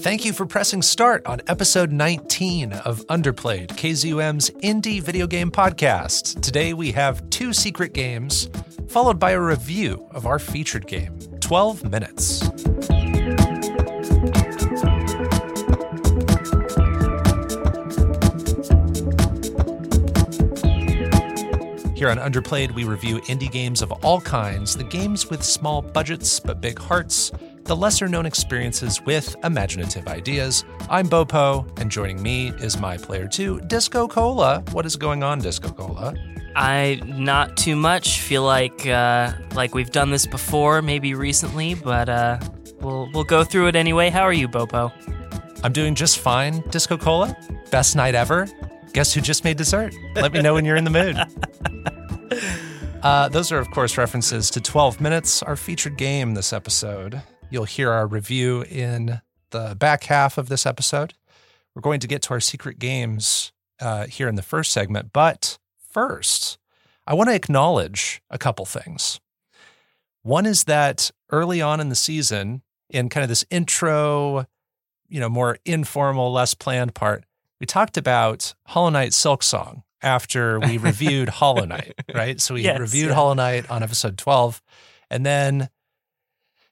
Thank you for pressing start on episode 19 of Underplayed, KZUM's indie video game podcast. Today we have two secret games, followed by a review of our featured game, 12 Minutes. Here on Underplayed, we review indie games of all kinds, the games with small budgets but big hearts, the lesser known experiences with imaginative ideas. I'm Bopo, and joining me is my player two, Disco Cola. What is going on, Disco Cola? I not too much. Feel like uh, like we've done this before, maybe recently, but uh, we'll we'll go through it anyway. How are you, Bopo? I'm doing just fine, Disco Cola. Best night ever. Guess who just made dessert? Let me know when you're in the mood. Uh, those are, of course, references to 12 Minutes, our featured game this episode. You'll hear our review in the back half of this episode. We're going to get to our secret games uh, here in the first segment. But first, I want to acknowledge a couple things. One is that early on in the season, in kind of this intro, you know, more informal, less planned part, we talked about Hollow Knight Silksong after we reviewed Hollow Knight, right? So we Yes, reviewed yeah. Hollow Knight on episode 12. And then,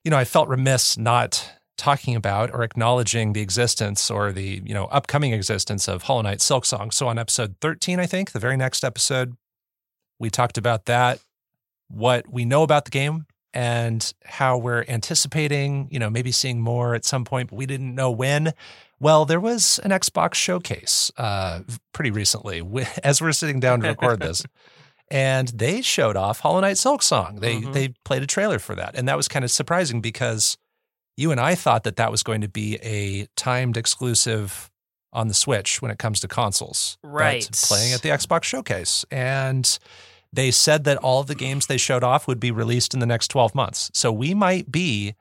you know, I felt remiss not talking about or acknowledging the existence or the, you know, upcoming existence of Hollow Knight Silksong. So on episode 13, I think, the very next episode, we talked about that, what we know about the game and how we're anticipating, you know, maybe seeing more at some point, but we didn't know when. Well, there was an Xbox showcase uh, pretty recently as we're sitting down to record this. And they showed off Hollow Knight Silksong. They Mhm. they played a trailer for that, and that was kind of surprising because you and I thought that that was going to be a timed exclusive on the Switch when it comes to consoles, Right. playing at the Xbox showcase, and they said that all of the games they showed off would be released in the next twelve months. So we might be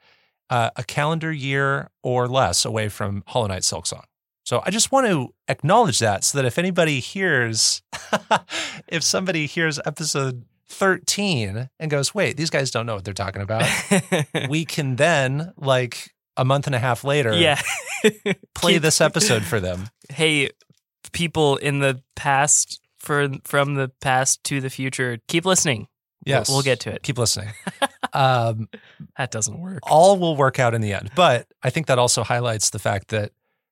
uh, a calendar year or less away from Hollow Knight Silksong. So I just want to acknowledge that so that if anybody hears, if somebody hears episode 13 and goes, wait, these guys don't know what they're talking about, we can then, like a month and a half later, yeah. play this episode for them. Hey, people in the past, for from the past to the future, keep listening. We'll- Yes. we'll, get to it. Keep listening. um, That doesn't work. all will work out in the end. But I think that also highlights the fact that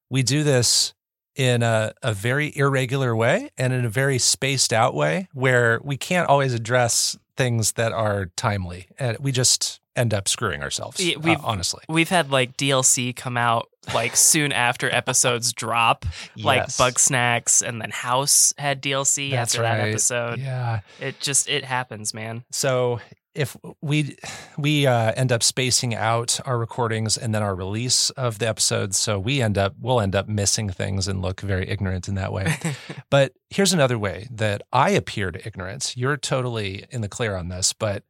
we do this in a, a very irregular way and in a very spaced out way where we can't always address things that are timely. And we just end up screwing ourselves, Yeah, uh, we've- honestly. We've had like DLC come out like soon after episodes drop, like Bugsnax, and then House had DLC That's after that episode. Yeah. It just it happens, man. So if we we uh, end up spacing out our recordings and then our release of the episodes, so we end up we'll end up missing things and look very ignorant in that way. but here's another way that I appear to ignorance. You're totally in the clear on this, but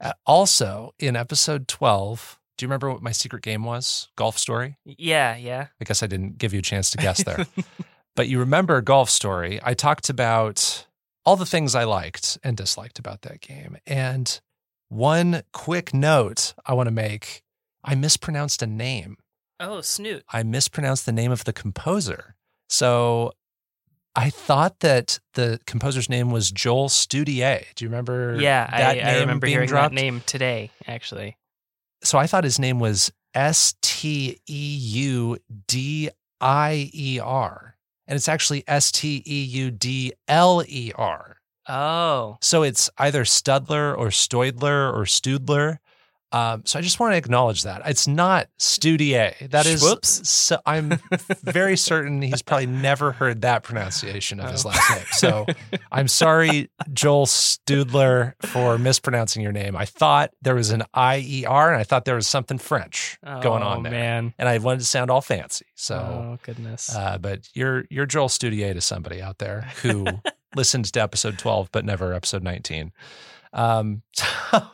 uh, also in episode 12, do you remember what my secret game was? Golf Story. yeah, yeah. I guess I didn't give you a chance to guess there. but you remember Golf Story. I talked about all the things I liked and disliked about that game. And one quick note I want to make I mispronounced a name. Oh, Snoot. I mispronounced the name of the composer. So I thought that the composer's name was Joel Studier. Do you remember Yeah, that I, I remember hearing dropped? that name today, actually. so I thought his name was S T E U D I E R. And it's actually S T E U D L E R. Oh, So it's either Studler or Stoidler or Studler. Um, so I just want to acknowledge that. It's not Studier. That is Schwoops. So I'm very certain he's probably never heard that pronunciation of his Oh. last name. So I'm sorry, Joel Steudler, for mispronouncing your name. I thought there was an I E R and I thought there was something French going Oh, on there. man. And I wanted to sound all fancy. So oh goodness. uh, but you're you're Joel Studier to somebody out there who listened to episode 12 but never episode 19. Um, so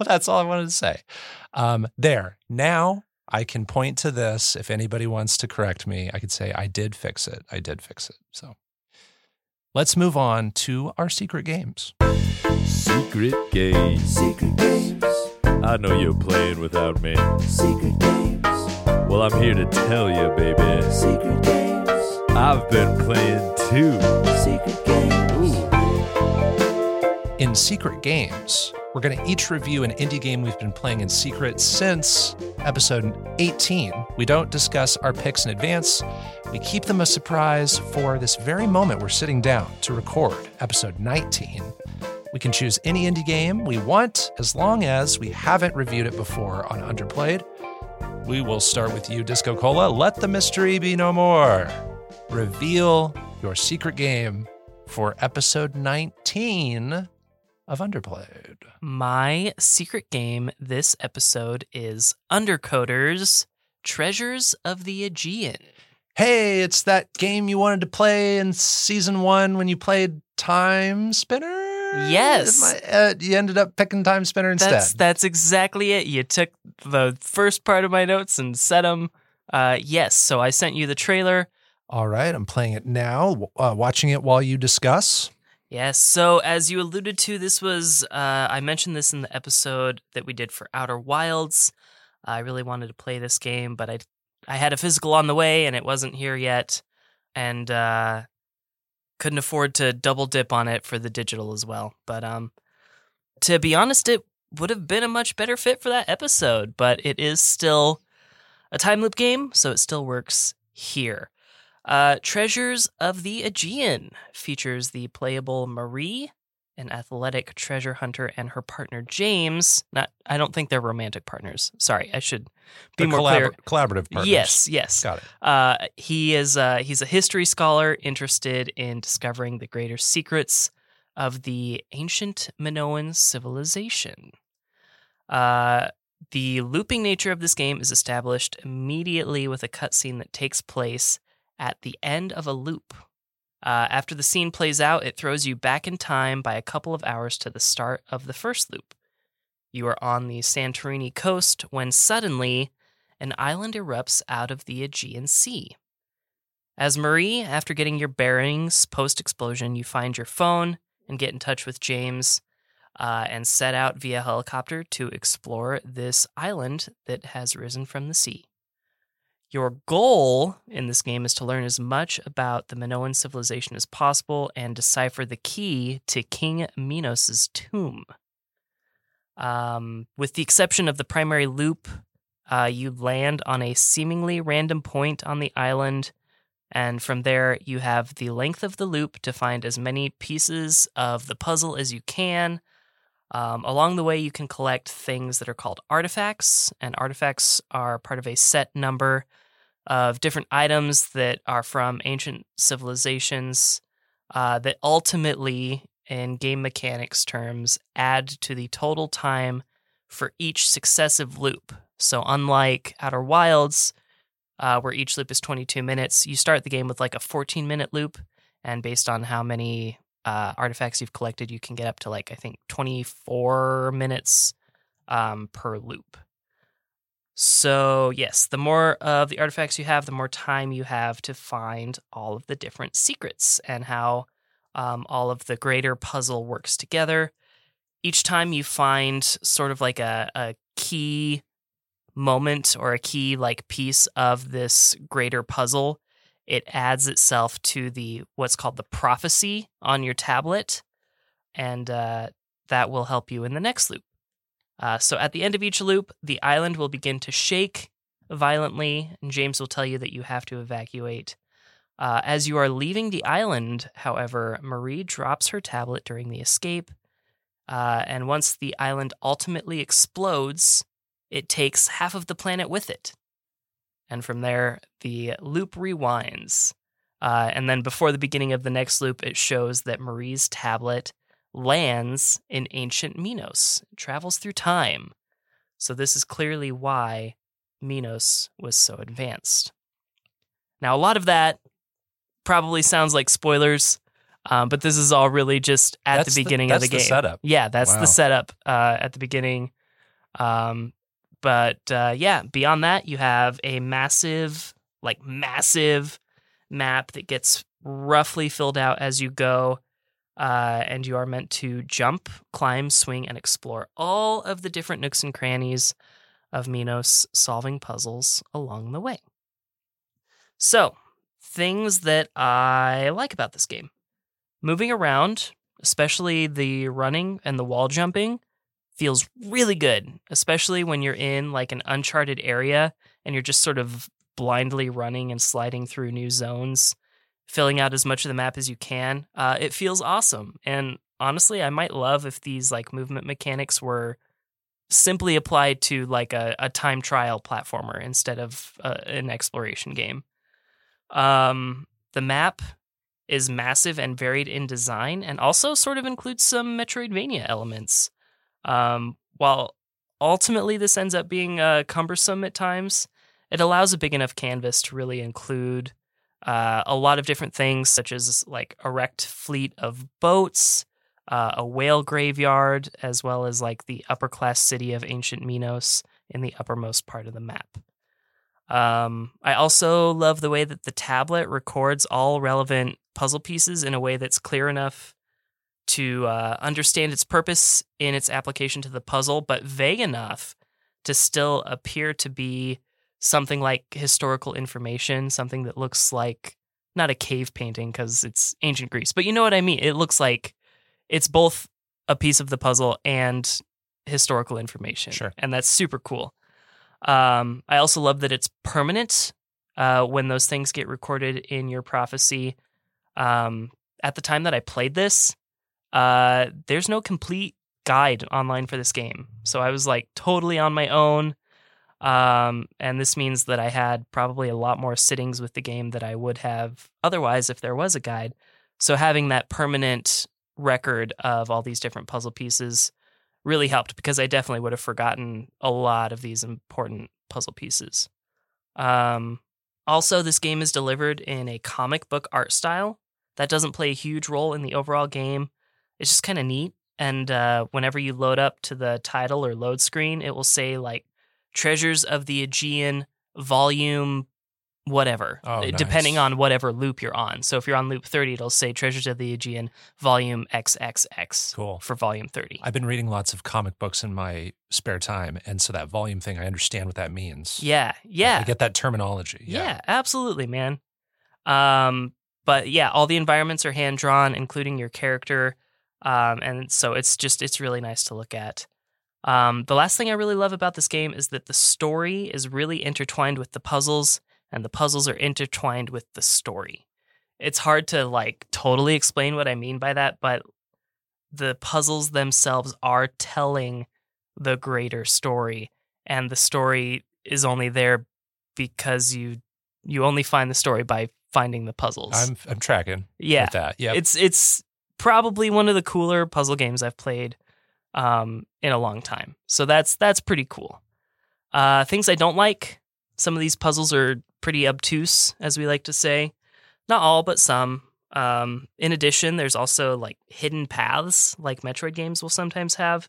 that's all I wanted to say. Um, there. Now I can point to this. If anybody wants to correct me, I could say I did fix it. I did fix it. So let's move on to our secret games. Secret games. Secret games, I know you're playing without me. secret games, Well, Well, I'm here to tell you, baby. Secret games, I've been playing too. secret games. In Secret Games, we're going to each review an indie game we've been playing in secret since episode 18. We don't discuss our picks in advance. We keep them a surprise for this very moment we're sitting down to record episode 19. We can choose any indie game we want as long as we haven't reviewed it before on Underplayed. We will start with you, Disco Cola. Let the mystery be no more. Reveal your secret game for episode 19 of Underplayed. My secret game this episode is Undercoders Treasures of the Aegean. Hey, it's that game you wanted to play in season one when you played Timespinner? Yes. My- uh, you ended up picking Timespinner instead. That's that's exactly it. You took the first part of my notes and set them. Uh, yes, so I sent you the trailer. All right, I'm playing it now, uh, watching it while you discuss. Yes. So as you alluded to, this was uh, I mentioned this in the episode that we did for Outer Wilds. I really wanted to play this game, but I I had a physical on the way and it wasn't here yet, and uh, couldn't afford to double dip on it for the digital as well. But um, to be honest, it would have been a much better fit for that episode. But it is still a time loop game, so it still works here. Uh, Treasures of the Aegean features the playable Marie, an athletic treasure hunter, and her partner James. Not, I don't think they're romantic partners. Sorry, I should be The more collabor- clear. Collaborative partners. Yes, yes. Got it. Uh, he is uh, he's a history scholar interested in discovering the greater secrets of the ancient Minoan civilization. Uh, the looping nature of this game is established immediately with a cutscene that takes place at the end of a loop. Uh, after the scene plays out, it throws you back in time by a couple of hours to the start of the first loop. You are on the Santorini coast when suddenly an island erupts out of the Aegean Sea. As Marie, after getting your bearings post explosion, you find your phone and get in touch with James uh, and set out via helicopter to explore this island that has risen from the sea. Your goal in this game is to learn as much about the Minoan civilization as possible and decipher the key to King Minos' tomb. Um, with the exception of the primary loop, uh, you land on a seemingly random point on the island, and from there, you have the length of the loop to find as many pieces of the puzzle as you can. Um, along the way, you can collect things that are called artifacts, and artifacts are part of a set number of different items that are from ancient civilizations uh, that ultimately, in game mechanics terms, add to the total time for each successive loop. So, unlike Outer Wilds, uh, where each loop is 22 minutes, you start the game with like a 14 minute loop, and based on how many uh, artifacts you've collected, you can get up to like I think 24 minutes um, per loop. So yes, the more of the artifacts you have, the more time you have to find all of the different secrets and how um, all of the greater puzzle works together. Each time you find sort of like a, a key moment or a key like piece of this greater puzzle, it adds itself to the what's called the prophecy on your tablet, and uh, that will help you in the next loop. Uh, so at the end of each loop, the island will begin to shake violently, and James will tell you that you have to evacuate. Uh, as you are leaving the island, however, Marie drops her tablet during the escape, uh, and once the island ultimately explodes, it takes half of the planet with it. And from there, the loop rewinds. Uh, and then before the beginning of the next loop, it shows that Marie's tablet lands in ancient Minos, travels through time. So, this is clearly why Minos was so advanced. Now, a lot of that probably sounds like spoilers, um, but this is all really just at That's the the- beginning that's of the the game. setup. Yeah, that's Wow. the setup uh, at the beginning. Um, but uh, yeah, beyond that, you have a massive, like massive map that gets roughly filled out as you go. Uh, and you are meant to jump, climb, swing, and explore all of the different nooks and crannies of Minos solving puzzles along the way. So, things that I like about this game moving around, especially the running and the wall jumping, feels really good, especially when you're in like an uncharted area and you're just sort of blindly running and sliding through new zones, filling out as much of the map as you can. Uh, it feels awesome. And honestly, I might love if these like movement mechanics were simply applied to like a, a time trial platformer instead of uh, an exploration game. Um, the map is massive and varied in design and also sort of includes some Metroidvania elements. Um, while ultimately this ends up being uh, cumbersome at times, it allows a big enough canvas to really include uh, a lot of different things, such as like a fleet of boats, uh, a whale graveyard, as well as like the upper class city of ancient Minos in the uppermost part of the map. Um, I also love the way that the tablet records all relevant puzzle pieces in a way that's clear enough to uh, understand its purpose in its application to the puzzle, but vague enough to still appear to be something like historical information, something that looks like not a cave painting because it's ancient Greece, but you know what I mean. It looks like it's both a piece of the puzzle and historical information. Sure. And that's super cool. Um, I also love that it's permanent uh, when those things get recorded in your prophecy. Um, at the time that I played this, uh, there's no complete guide online for this game. So I was like totally on my own. Um, and this means that I had probably a lot more sittings with the game that I would have otherwise if there was a guide. So having that permanent record of all these different puzzle pieces really helped because I definitely would have forgotten a lot of these important puzzle pieces. Um, also, this game is delivered in a comic book art style that doesn't play a huge role in the overall game. It's just kind of neat. And uh, whenever you load up to the title or load screen, it will say like Treasures of the Aegean, Volume whatever, Oh, uh, nice. depending on whatever loop you're on. So if you're on loop 30, it'll say Treasures of the Aegean, Volume XXX Cool. for Volume 30. I've been reading lots of comic books in my spare time, and so that volume thing, I understand what that means. Yeah, yeah. I get that terminology. Yeah, absolutely, man. Um, but yeah, all the environments are hand drawn, including your character. Um, and so it's just it's really nice to look at. Um, the last thing I really love about this game is that the story is really intertwined with the puzzles, and the puzzles are intertwined with the story. It's hard to like totally explain what I mean by that, but the puzzles themselves are telling the greater story, and the story is only there because you you only find the story by finding the puzzles. I'm I'm tracking yeah, with that. Yeah. it's it's probably one of the cooler puzzle games I've played um, in a long time. So that's that's pretty cool. Uh, things I don't like. Some of these puzzles are pretty obtuse, as we like to say. Not all, but some. Um, in addition, there's also like hidden paths, like Metroid games will sometimes have.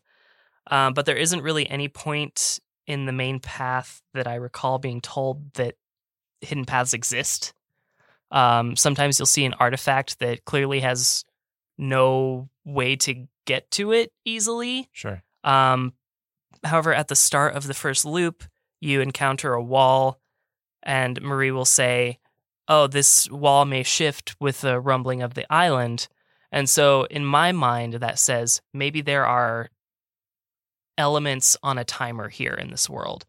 Um, but there isn't really any point in the main path that I recall being told that hidden paths exist. Um, sometimes you'll see an artifact that clearly has no way to get to it easily. Sure. Um, however, at the start of the first loop, you encounter a wall, and Marie will say, Oh, this wall may shift with the rumbling of the island. And so, in my mind, that says maybe there are elements on a timer here in this world.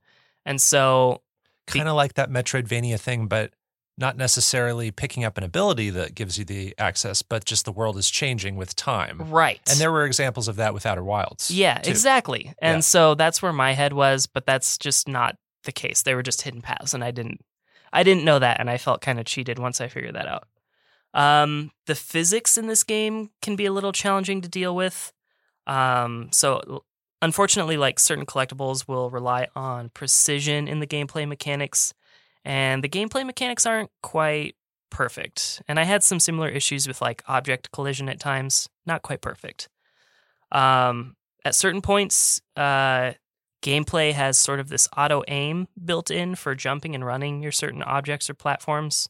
And so, Kind of like that Metroidvania thing, but not necessarily picking up an ability that gives you the access, but just the world is changing with time. right. And there were examples of that with Outer Wilds. Yeah, too. exactly. And Yeah. so that's where my head was, but that's just not the case. They were just hidden paths and I didn't I didn't know that and I felt kind of cheated once I figured that out. Um the physics in this game can be a little challenging to deal with. Um so unfortunately like certain collectibles will rely on precision in the gameplay mechanics and the gameplay mechanics aren't quite perfect. And I had some similar issues with like object collision at times, not quite perfect. Um, at certain points, uh, gameplay has sort of this auto aim built in for jumping and running your certain objects or platforms.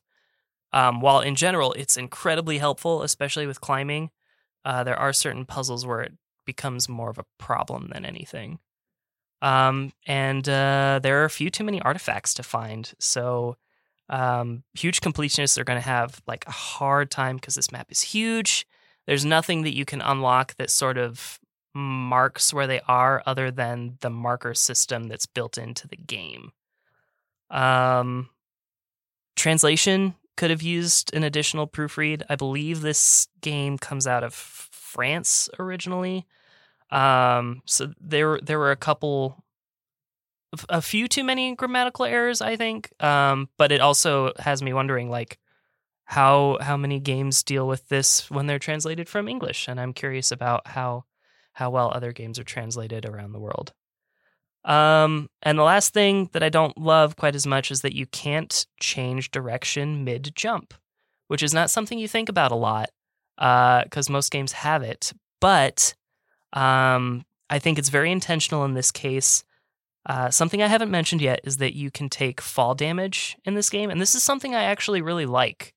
Um, while in general, it's incredibly helpful, especially with climbing, uh, there are certain puzzles where it becomes more of a problem than anything. Um, and uh, there are a few too many artifacts to find. So um, huge completionists are going to have like a hard time because this map is huge. There's nothing that you can unlock that sort of marks where they are other than the marker system that's built into the game. Um, translation could have used an additional proofread. I believe this game comes out of France originally. Um, so there there were a couple a few too many grammatical errors, I think. Um, but it also has me wondering like how how many games deal with this when they're translated from English, and I'm curious about how how well other games are translated around the world. Um, and the last thing that I don't love quite as much is that you can't change direction mid jump, which is not something you think about a lot because most games have it. But um, I think it's very intentional in this case. Uh, something I haven't mentioned yet is that you can take fall damage in this game. And this is something I actually really like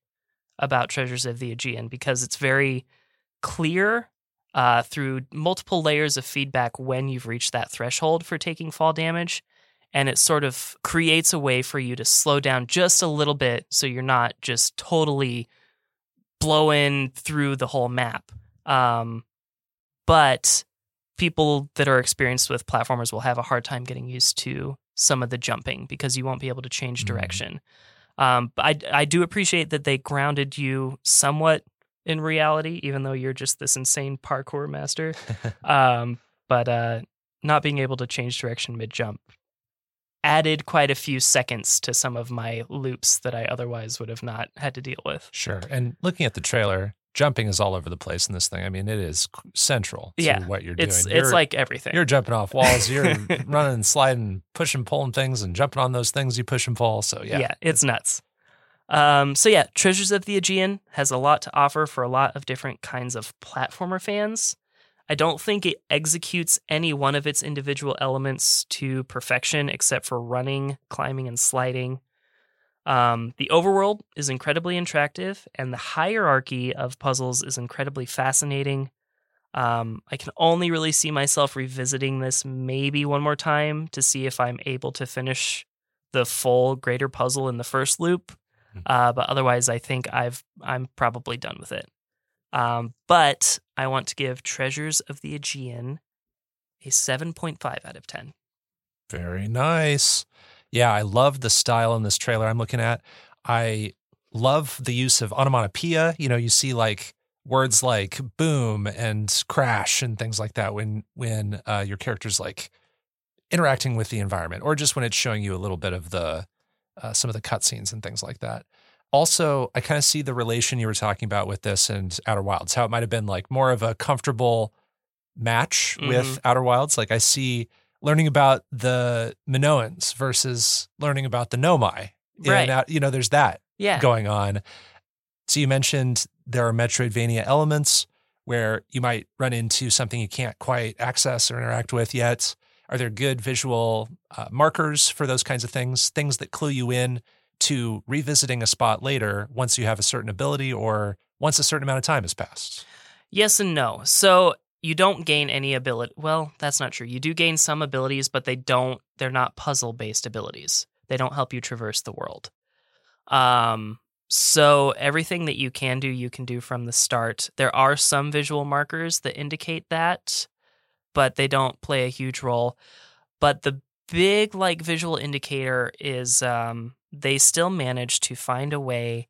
about Treasures of the Aegean because it's very clear uh, through multiple layers of feedback when you've reached that threshold for taking fall damage. And it sort of creates a way for you to slow down just a little bit so you're not just totally blowing through the whole map. Um, but people that are experienced with platformers will have a hard time getting used to some of the jumping because you won't be able to change Mhm. direction. Um, but I, I do appreciate that they grounded you somewhat in reality, even though you're just this insane parkour master. um, but uh, not being able to change direction mid jump added quite a few seconds to some of my loops that I otherwise would have not had to deal with. Sure. And looking at the trailer, jumping is all over the place in this thing. I mean, it is central to Yeah, what you're It's doing. it's You're- like everything. you're jumping off walls, you're running and sliding, pushing, pulling things, and jumping on those things you push and pull. So yeah, yeah, it's nuts. Um, so yeah, Treasures of the Aegean has a lot to offer for a lot of different kinds of platformer fans. I don't think it executes any one of its individual elements to perfection, except for running, climbing, and sliding. Um, the overworld is incredibly attractive, and the hierarchy of puzzles is incredibly fascinating. Um, I can only really see myself revisiting this maybe one more time to see if I'm able to finish the full greater puzzle in the first loop. Mhm. Uh, but otherwise, I think I've I'm probably done with it. Um, but I want to give Treasures of the Aegean a 7.5 out of 10. Very nice. Yeah, I love the style in this trailer I'm looking at. I love the use of onomatopoeia. You know, you see like words like boom and crash and things like that when when uh, your character's like interacting with the environment, or just when it's showing you a little bit of the uh, some of the cutscenes and things like that. Also, I kind of see the relation you were talking about with this and Outer Wilds, how it might have been like more of a comfortable match with Outer Wilds. Like I see learning about the Minoans versus learning about the Nomai. Right. And, you know, there's that Yeah. going on. So you mentioned there are Metroidvania elements where you might run into something you can't quite access or interact with yet. Are there good visual uh, markers for those kinds of things? Things that clue you in to revisiting a spot later once you have a certain ability or once a certain amount of time has passed? Yes and no. So you don't gain any ability. Well, that's not true. You do gain some abilities, but they don't. They're not puzzle based abilities. They don't help you traverse the world. Um. So everything that you can do, you can do from the start. There are some visual markers that indicate that, but they don't play a huge role. But the big like visual indicator is um, they still manage to find a way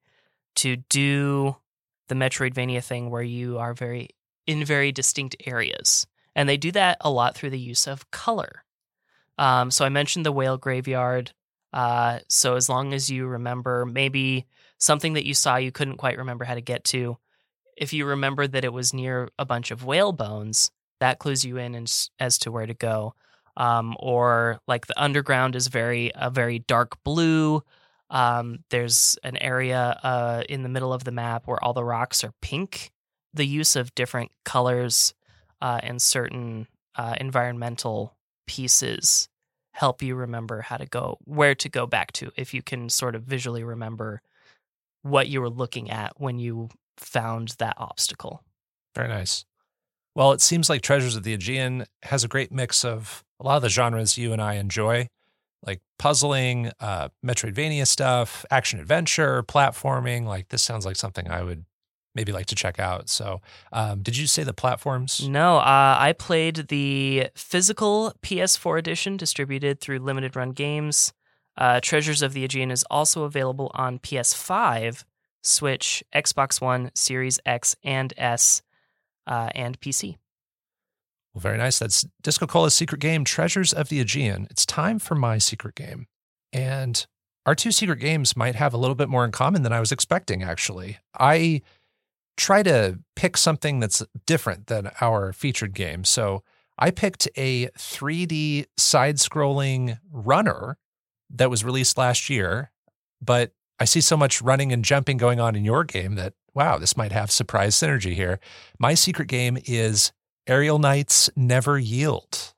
to do the Metroidvania thing where you are very in very distinct areas. And they do that a lot through the use of color. Um, so I mentioned the whale graveyard. Uh, so as long as you remember maybe something that you saw you couldn't quite remember how to get to, if you remember that it was near a bunch of whale bones, that clues you in as, to where to go. Um, or like the underground is very a very dark blue. Um, there's an area uh, in the middle of the map where all the rocks are pink. The use of different colors uh, and certain uh, environmental pieces help you remember how to go, where to go back to, if you can sort of visually remember what you were looking at when you found that obstacle. Very nice. Well, it seems like Treasures of the Aegean has a great mix of a lot of the genres you and I enjoy, like puzzling, uh, Metroidvania stuff, action adventure, platforming. Like this sounds like something I would maybe like to check out. So, um, did you say the platforms? No, uh, I played the physical PS4 edition distributed through Limited Run Games. Uh, Treasures of the Aegean is also available on PS5, Switch, Xbox One, Series X and S, uh, and PC. Well, very nice. That's Disco Cola's secret game, Treasures of the Aegean. It's time for my secret game. And our two secret games might have a little bit more in common than I was expecting, actually. I try to pick something that's different than our featured game. So I picked a 3D side scrolling runner that was released last year, but I see so much running and jumping going on in your game that, wow, this might have surprise synergy here. My secret game is Aerial_Knight's Never Yield.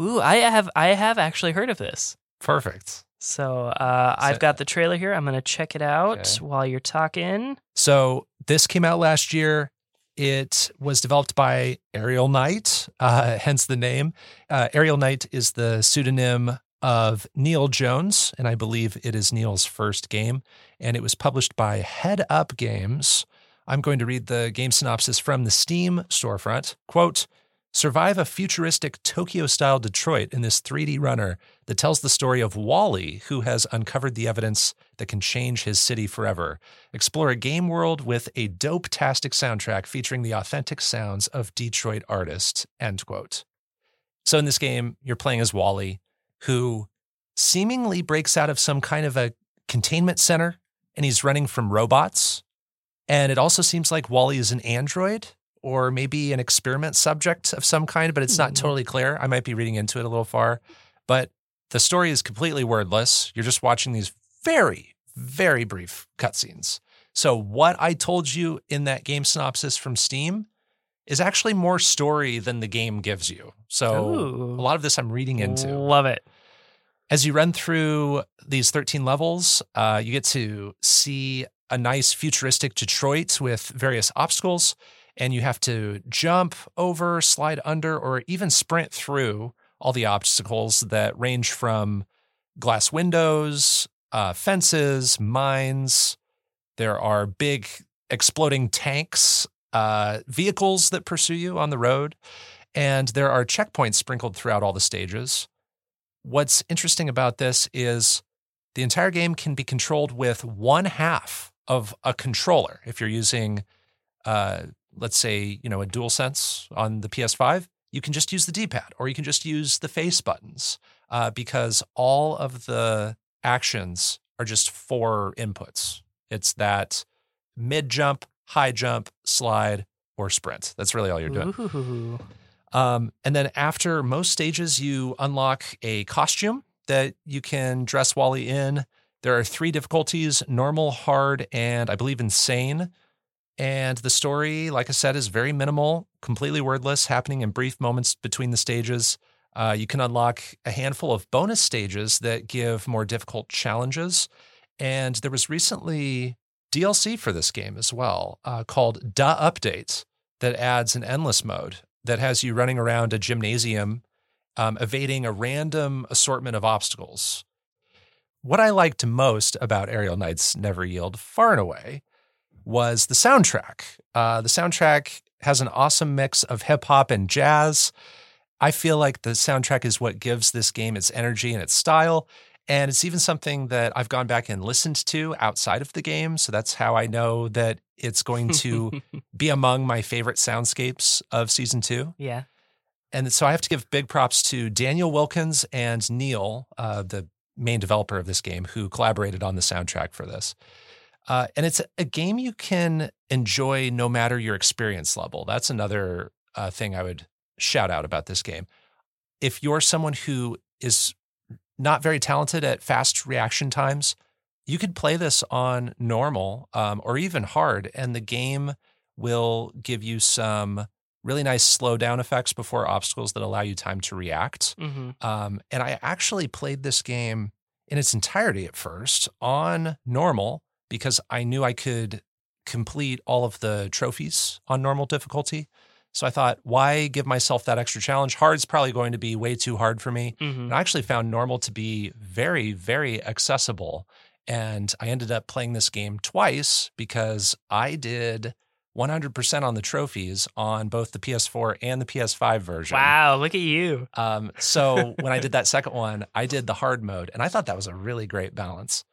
Ooh, I have I have actually heard of this. Perfect. So uh, I've got the trailer here. I'm going to check it out Okay. while you're talking. So this came out last year. It was developed by Aerial_Knight, uh, hence the name. Uh, Aerial_Knight is the pseudonym of Neil Jones, and I believe it is Neil's first game. And it was published by Headup Games. I'm going to read the game synopsis from the Steam storefront. Quote, Survive a futuristic Tokyo style Detroit in this 3D runner that tells the story of Wally, who has uncovered the evidence that can change his city forever. Explore a game world with a dope-tastic soundtrack featuring the authentic sounds of Detroit artists. End quote. So in this game, you're playing as Wally, who seemingly breaks out of some kind of a containment center and he's running from robots. And it also seems like Wally is an android or maybe an experiment subject of some kind, but it's not Hmm. totally clear. I might be reading into it a little far. But the story is completely wordless. You're just watching these very, very brief cutscenes. So, what I told you in that game synopsis from Steam is actually more story than the game gives you. So, Ooh. a lot of this I'm reading into. Love it. As you run through these 13 levels, uh, you get to see a nice futuristic Detroit with various obstacles, and you have to jump over, slide under, or even sprint through all the obstacles that range from glass windows, uh, fences, mines. There are big exploding tanks, uh, vehicles that pursue you on the road, and there are checkpoints sprinkled throughout all the stages. What's interesting about this is the entire game can be controlled with one half of a controller. If you're using, uh, let's say, you know, a dual sense on the PS5, you can just use the D-pad or you can just use the face buttons uh, because all of the actions are just four inputs. It's that mid jump, high jump, slide, or sprint. That's really all you're doing. Um, and then after most stages, you unlock a costume that you can dress Wally in. There are three difficulties normal, hard, and I believe insane. And the story, like I said, is very minimal, completely wordless, happening in brief moments between the stages. Uh, you can unlock a handful of bonus stages that give more difficult challenges. And there was recently DLC for this game as well uh, called Da Update that adds an endless mode that has you running around a gymnasium, um, evading a random assortment of obstacles. What I liked most about Aerial_Knight's Never Yield, far and away, was the soundtrack. Uh, the soundtrack has an awesome mix of hip hop and jazz. I feel like the soundtrack is what gives this game its energy and its style. And it's even something that I've gone back and listened to outside of the game. So that's how I know that it's going to be among my favorite soundscapes of season two. yeah. And so I have to give big props to Daniel Wilkins and Neil, uh, the main developer of this game, who collaborated on the soundtrack for this. Uh, and it's a game you can enjoy no matter your experience level. That's another uh, thing I would shout out about this game. If you're someone who is not very talented at fast reaction times, you could play this on normal um, or even hard, and the game will give you some really nice slow down effects before obstacles that allow you time to react. hmm Um, and I actually played this game in its entirety at first on normal because I knew I could complete all of the trophies on normal difficulty. So I thought, why give myself that extra challenge? Hard's probably going to be way too hard for me. Mhm. And I actually found normal to be very, very accessible. And I ended up playing this game twice because I did 100% on the trophies on both the PS4 and the PS5 version. Wow, look at you. Um, so when I did that second one, I did the hard mode, and I thought that was a really great balance.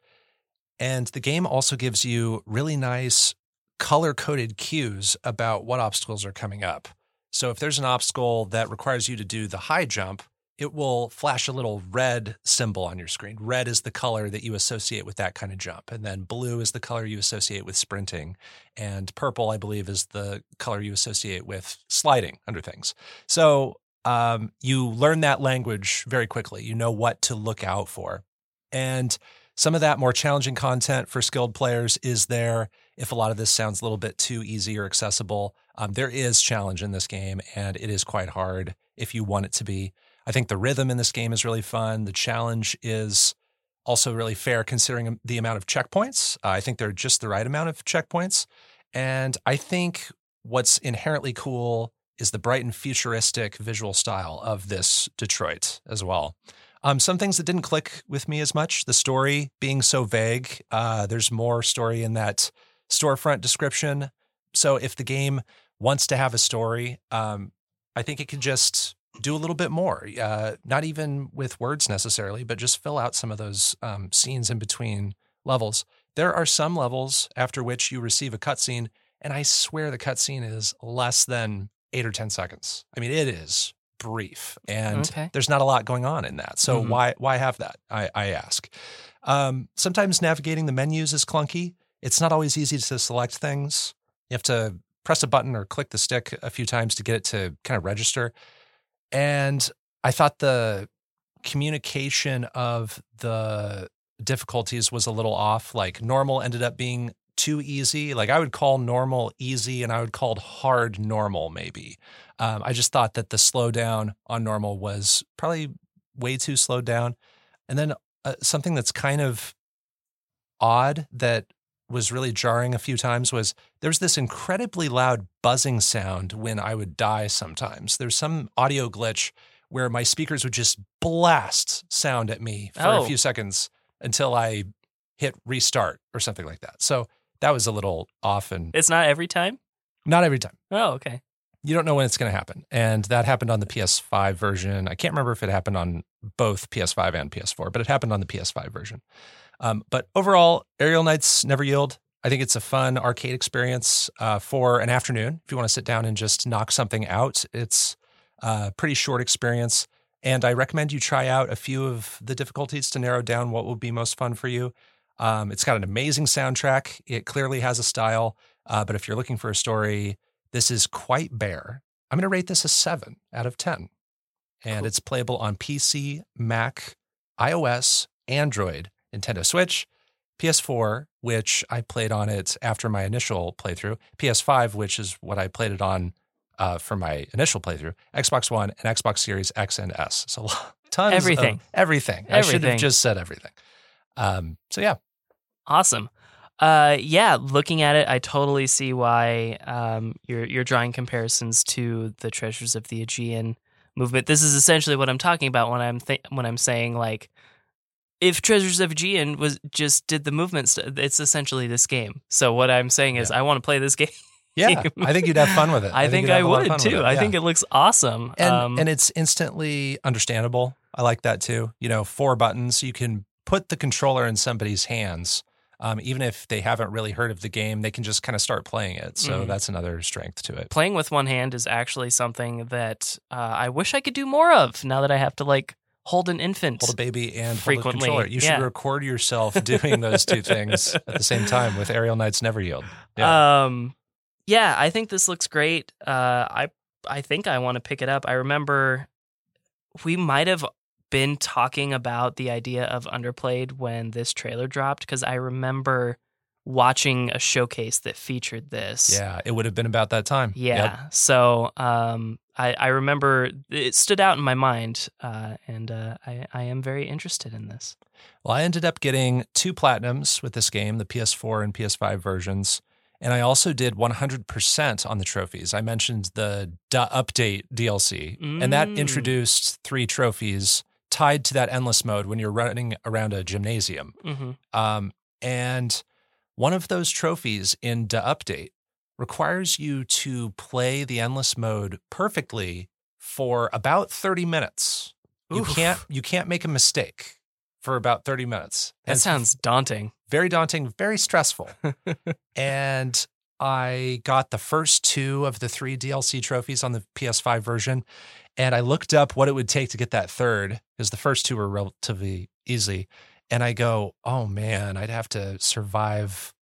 And the game also gives you really nice color coded cues about what obstacles are coming up. So if there's an obstacle that requires you to do the high jump, it will flash a little red symbol on your screen. Red is the color that you associate with that kind of jump. And then blue is the color you associate with sprinting. And purple, I believe, is the color you associate with sliding under things. So um, you learn that language very quickly. You know what to look out for. And some of that more challenging content for skilled players is there. If a lot of this sounds a little bit too easy or accessible, um, there is challenge in this game, and it is quite hard if you want it to be. I think the rhythm in this game is really fun. The challenge is also really fair considering the amount of checkpoints. Uh, I think they're just the right amount of checkpoints. And I think what's inherently cool is the bright and futuristic visual style of this Detroit as well. Um, some things that didn't click with me as much. The story being so vague. Uh, there's more story in that storefront description. So if the game wants to have a story, um, I think it can just do a little bit more. Uh, not even with words necessarily, but just fill out some of those um, scenes in between levels. There are some levels after which you receive a cutscene, and I swear the cutscene is less than eight or 10 seconds. I mean, it is brief and Okay. there's not a lot going on in that. So Mhm. why why have that? I, I ask. Um, sometimes navigating the menus is clunky. It's not always easy to select things. You have to press a button or click the stick a few times to get it to kind of register. And I thought the communication of the difficulties was a little off. Like normal ended up being too easy. Like I would call normal easy and I would call hard normal, maybe. Um, I just thought that the slowdown on normal was probably way too slowed down. And then uh, something that's kind of odd that was really jarring a few times was there was this incredibly loud buzzing sound when I would die sometimes. There's some audio glitch where my speakers would just blast sound at me for Oh. a few seconds until I hit restart or something like that. So that was a little off and It's not every time? not every time. Oh, okay. You don't know when it's going to happen. And that happened on the PS5 version. I can't remember if it happened on both PS5 and PS4, but it happened on the PS5 version. Um, but overall, Aerial_Knight's Never Yield. I think it's a fun arcade experience uh, for an afternoon. If you want to sit down and just knock something out, it's a pretty short experience. And I recommend you try out a few of the difficulties to narrow down what will be most fun for you. Um, it's got an amazing soundtrack. It clearly has a style. Uh, but if you're looking for a story, this is quite bare. I'm going to rate this a seven out of 10. And Cool. it's playable on PC, Mac, iOS, Android, Nintendo Switch, PS4, which I played on it after my initial playthrough, PS5, which is what I played it on uh, for my initial playthrough, Xbox One, and Xbox Series X and S. So tons Everything. of everything. Everything. I should have just said everything. Um, so yeah, Awesome. Uh, yeah, looking at it, I totally see why um, you're you're drawing comparisons to the Treasures of the Aegean movement. This is essentially what I'm talking about when I'm th- when I'm saying like, if Treasures of Aegean was just did the movement, st- it's essentially this game. So what I'm saying is, Yeah. I want to play this game. yeah, I think you'd have fun with it. I, think, I a lot of would too. it. I think it looks awesome. and um, and it's instantly understandable. I like that too. You know, four buttons. You can put the controller in somebody's hands, um, even if they haven't really heard of the game. They can just kind of start playing it. So Mhm. that's another strength to it. playing with one hand is actually something that uh, I wish I could do more of. Now that I have to like hold an infant. Hold a baby and hold a controller. You should yeah. record yourself doing those two things at the same time with Aerial_Knight's Never Yield. Yeah. Um, yeah, I think this looks great. Uh, I I think I want to pick it up. I remember we might have been talking about the idea of underplayed when this trailer dropped because I remember watching a showcase that featured this. yeah, it would have been about that time. Yeah. Yep. So um, I, I remember it stood out in my mind, uh, and uh, I, I am very interested in this. Well, I ended up getting two platinums with this game, the PS4 and PS5 versions. And I also did 100% on the trophies. I mentioned the update DLC, and that Mm. introduced three trophies tied to that endless mode when you're running around a gymnasium. hmm Um, and one of those trophies in the update requires you to play the endless mode perfectly for about 30 minutes. You can't you can't make a mistake for about 30 minutes. That And sounds daunting. very daunting, very stressful. and I got the first two of the three DLC trophies on the PS5 version. And I looked up what it would take to get that third because the first two were relatively easy. And I go, oh man, I'd have to survive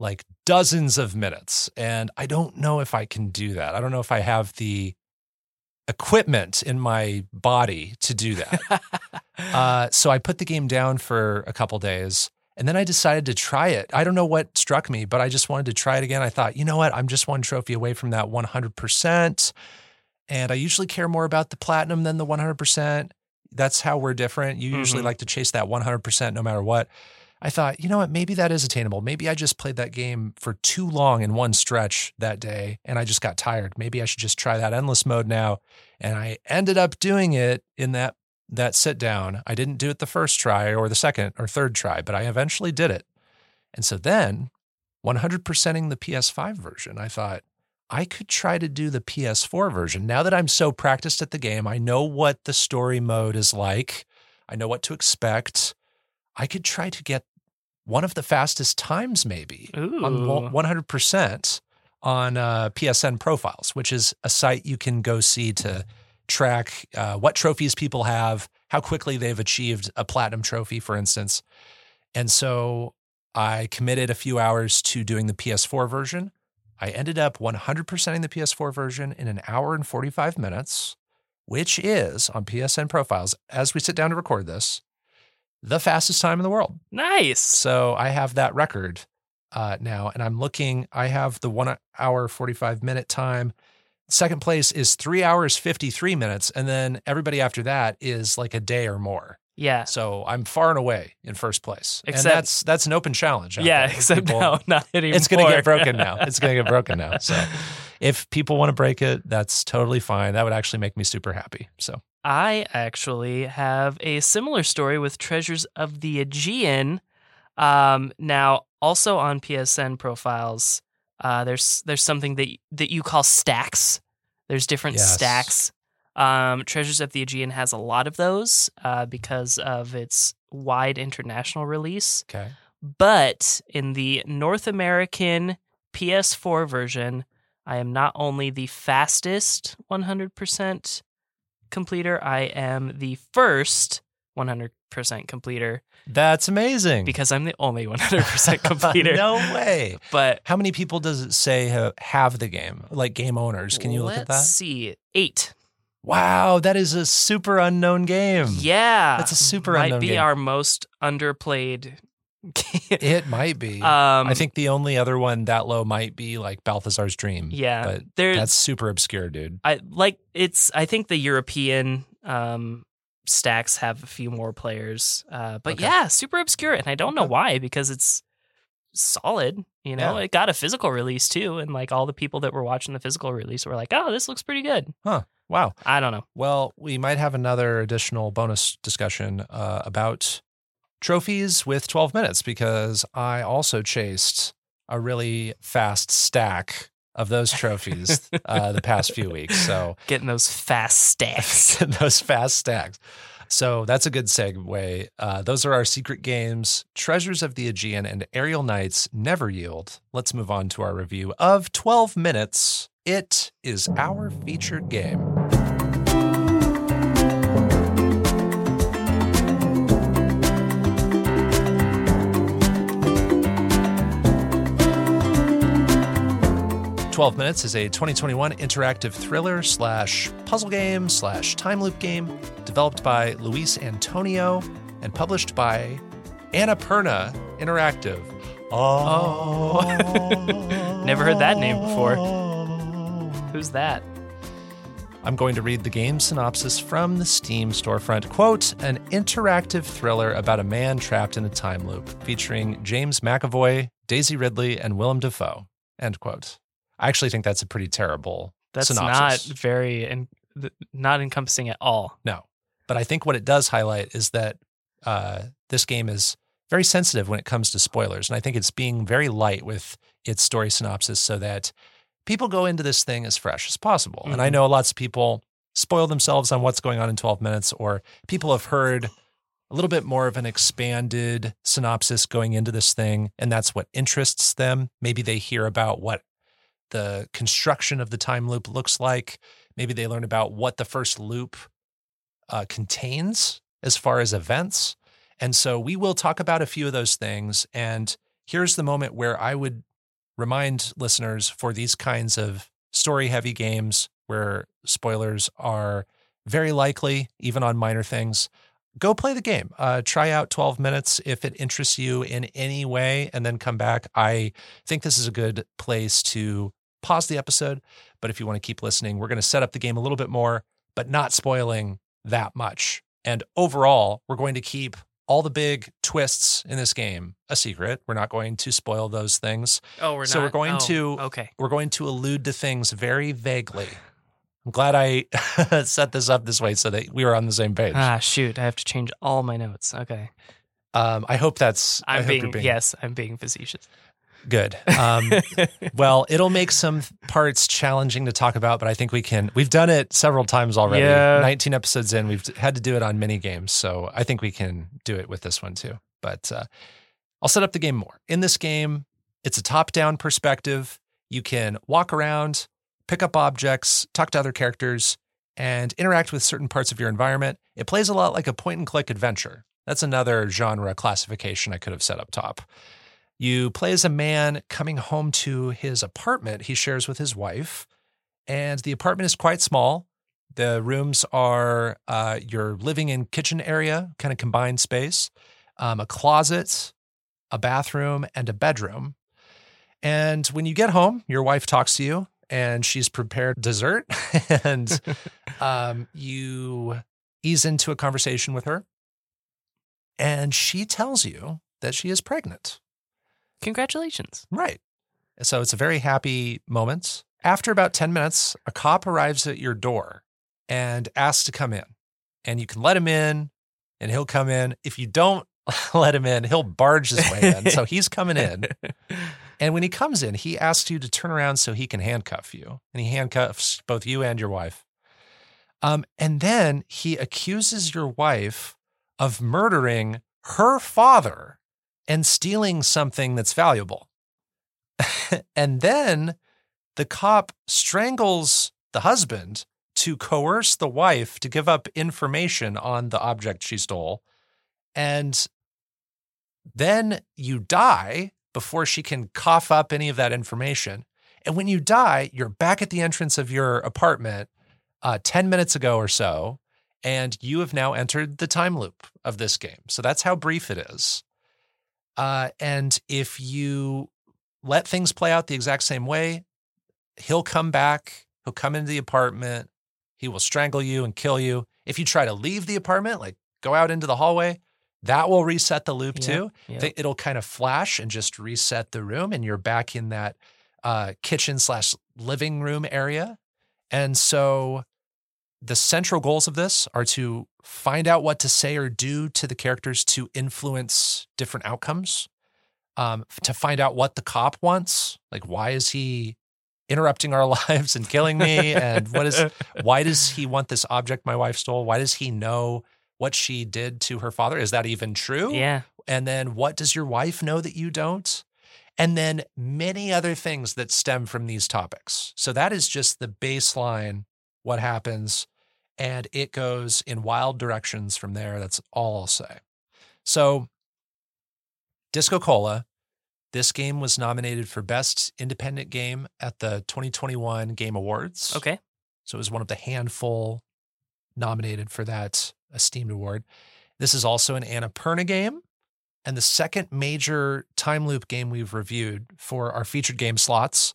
like dozens of minutes. And I don't know if I can do that. I don't know if I have the equipment in my body to do that. Uh, so I put the game down for a couple days and then I decided to try it. I don't know what struck me, but I just wanted to try it again. I thought, you know what? I'm just one trophy away from that 100%. And I usually care more about the platinum than the 100%. That's how we're different. You usually Mhm. like to chase that 100% no matter what. I thought, you know what? Maybe that is attainable. Maybe I just played that game for too long in one stretch that day and I just got tired. Maybe I should just try that endless mode now. And I ended up doing it in that that sit down. I didn't do it the first try or the second or third try, but I eventually did it. And so then 100%ing the PS5 version, I thought I could try to do the PS4 version. Now that I'm so practiced at the game, I know what the story mode is like. I know what to expect. I could try to get one of the fastest times maybe on Ooh. one- 100% on uh, PSN profiles, which is a site you can go see to track uh, what trophies people have, how quickly they've achieved a platinum trophy, for instance. And so I committed a few hours to doing the PS4 version. I ended up 100%ing the PS4 version in an hour and 45 minutes, which is on PSN profiles, as we sit down to record this, the fastest time in the world. Nice. So I have that record uh, now, and I'm looking. I have the one hour, 45 minute time. Second place is three hours, 53 minutes. And then everybody after that is like a day or more. Yeah. So I'm far and away in first place. Except- and that's that's an open challenge. Yeah, there. except People- now, not anymore. It's going to get broken now. It's going to get broken now. So if people want to break it, that's totally fine. That would actually make me super happy. So I actually have a similar story with Treasures of the Aegean. Um, now, also on PSN profiles, uh, there's there's something that that you call stacks. There's different Yes. stacks. Um, Treasures of the Aegean has a lot of those uh, because of its wide international release. okay. But in the North American PS4 version, I am not only the fastest 100% completer, I am the first 100% completer That's amazing. because I'm the only 100% completer. no way. But How many people does it say ha- have the game? Like game owners? Can you look at let's that? see. Eight. Wow, that is a super unknown game. Yeah. That's a super unknown game. It Might unknown be game. our most underplayed game. It might be. um, I think the only other one that low might be like Balthazar's Dream. Yeah. But that's super obscure, dude. I like it's I think the European um stacks have a few more players. Uh but Okay. yeah, super obscure and I don't know why because it's solid, you know. Yeah. It got a physical release too and like all the people that were watching the physical release were like, "Oh, this looks pretty good." Wow. I don't know. Well, we might have another additional bonus discussion uh, about trophies with 12 minutes because I also chased a really fast stack of those trophies uh, the past few weeks. So Getting those fast stacks. those fast stacks. So that's a good segue. Uh, those are our secret games Treasures of the Aegean and Aerial_Knight's Never Yield. Let's move on to our review of 12 Minutes. It is our featured game. Twelve Minutes is a 2021 interactive thriller slash puzzle game slash time loop game developed by Luis Antonio and published by Annapurna Interactive. Oh. oh. Never heard that name before. Who's that? I'm going to read the game synopsis from the Steam storefront. Quote, an interactive thriller about a man trapped in a time loop featuring James McAvoy, Daisy Ridley, and Willem Dafoe. End quote. I actually think that's a pretty terrible That's synopsis. not very and not encompassing at all. No. But I think what it does highlight is that uh, this game is very sensitive when it comes to spoilers. And I think it's being very light with its story synopsis so that people go into this thing as fresh as possible. And I Mhm. know lots of people spoil themselves on what's going on in 12 minutes, or people have heard a little bit more of an expanded synopsis going into this thing. And that's what interests them. Maybe they hear about what the construction of the time loop looks like. Maybe they learn about what the first loop uh, contains as far as events. And so we will talk about a few of those things. And here's the moment where I would remind listeners for these kinds of story heavy games where spoilers are very likely, even on minor things. Go play the game. Uh, try out 12 minutes if it interests you in any way, and then come back. I think this is a good place to pause the episode. But if you want to keep listening, we're going to set up the game a little bit more, but not spoiling that much. And overall, we're going to keep all the big twists in this game a secret. We're not going to spoil those things. Oh, we're not. So we're going oh, to- Okay. We're going to allude to things very vaguely. I'm glad I set this up this way so that we were on the same page. Ah, shoot! I have to change all my notes. Okay. Um, I hope that's. I I'm hope being, being yes, I'm being facetious. Good. Um, well, it'll make some parts challenging to talk about, but I think we can. We've done it several times already. Yeah. 19 episodes in, we've had to do it on mini games, so I think we can do it with this one too. But uh, I'll set up the game more. In this game, it's a top-down perspective. You can walk around, pick up objects, talk to other characters, and interact with certain parts of your environment. It plays a lot like a point-and-click adventure. That's another genre classification I could have set up top. You play as a man coming home to his apartment he shares with his wife, and the apartment is quite small. The rooms are uh, your living and kitchen area, kind of combined space, um, a closet, a bathroom, and a bedroom. And when you get home, your wife talks to you, and she's prepared dessert, and um, you ease into a conversation with her, and she tells you that she is pregnant. Congratulations. Right. So it's a very happy moment. After about 10 minutes, a cop arrives at your door and asks to come in. And you can let him in and he'll come in. If you don't let him in, he'll barge his way in. So he's coming in. And when he comes in, he asks you to turn around so he can handcuff you. And he handcuffs both you and your wife. Um, and then he accuses your wife of murdering her father and stealing something that's valuable. and then the cop strangles the husband to coerce the wife to give up information on the object she stole. And then you die before she can cough up any of that information. And when you die, you're back at the entrance of your apartment uh, 10 minutes ago or so, and you have now entered the time loop of this game. So that's how brief it is. Uh, and if you let things play out the exact same way, he'll come back, he'll come into the apartment, he will strangle you and kill you. If you try to leave the apartment, like go out into the hallway, that will reset the loop Yep, too. yep. Th- It'll kind of flash and just reset the room, and you're back in that uh, kitchen slash living room area. And so the central goals of this are to find out what to say or do to the characters to influence different outcomes, um, to find out what the cop wants. Like, why is he interrupting our lives and killing me? And what is, why does he want this object my wife stole? Why does he know what she did to her father? Is that even true? Yeah. And then what does your wife know that you don't? And then many other things that stem from these topics. So that is just the baseline, what happens. And it goes in wild directions from there. That's all I'll say. So, DiscoCola, this game was nominated for Best Independent Game at the 2021 Game Awards. Okay. So it was one of the handful nominated for that esteemed award. This is also an Annapurna game and the second major time loop game we've reviewed for our featured game slots.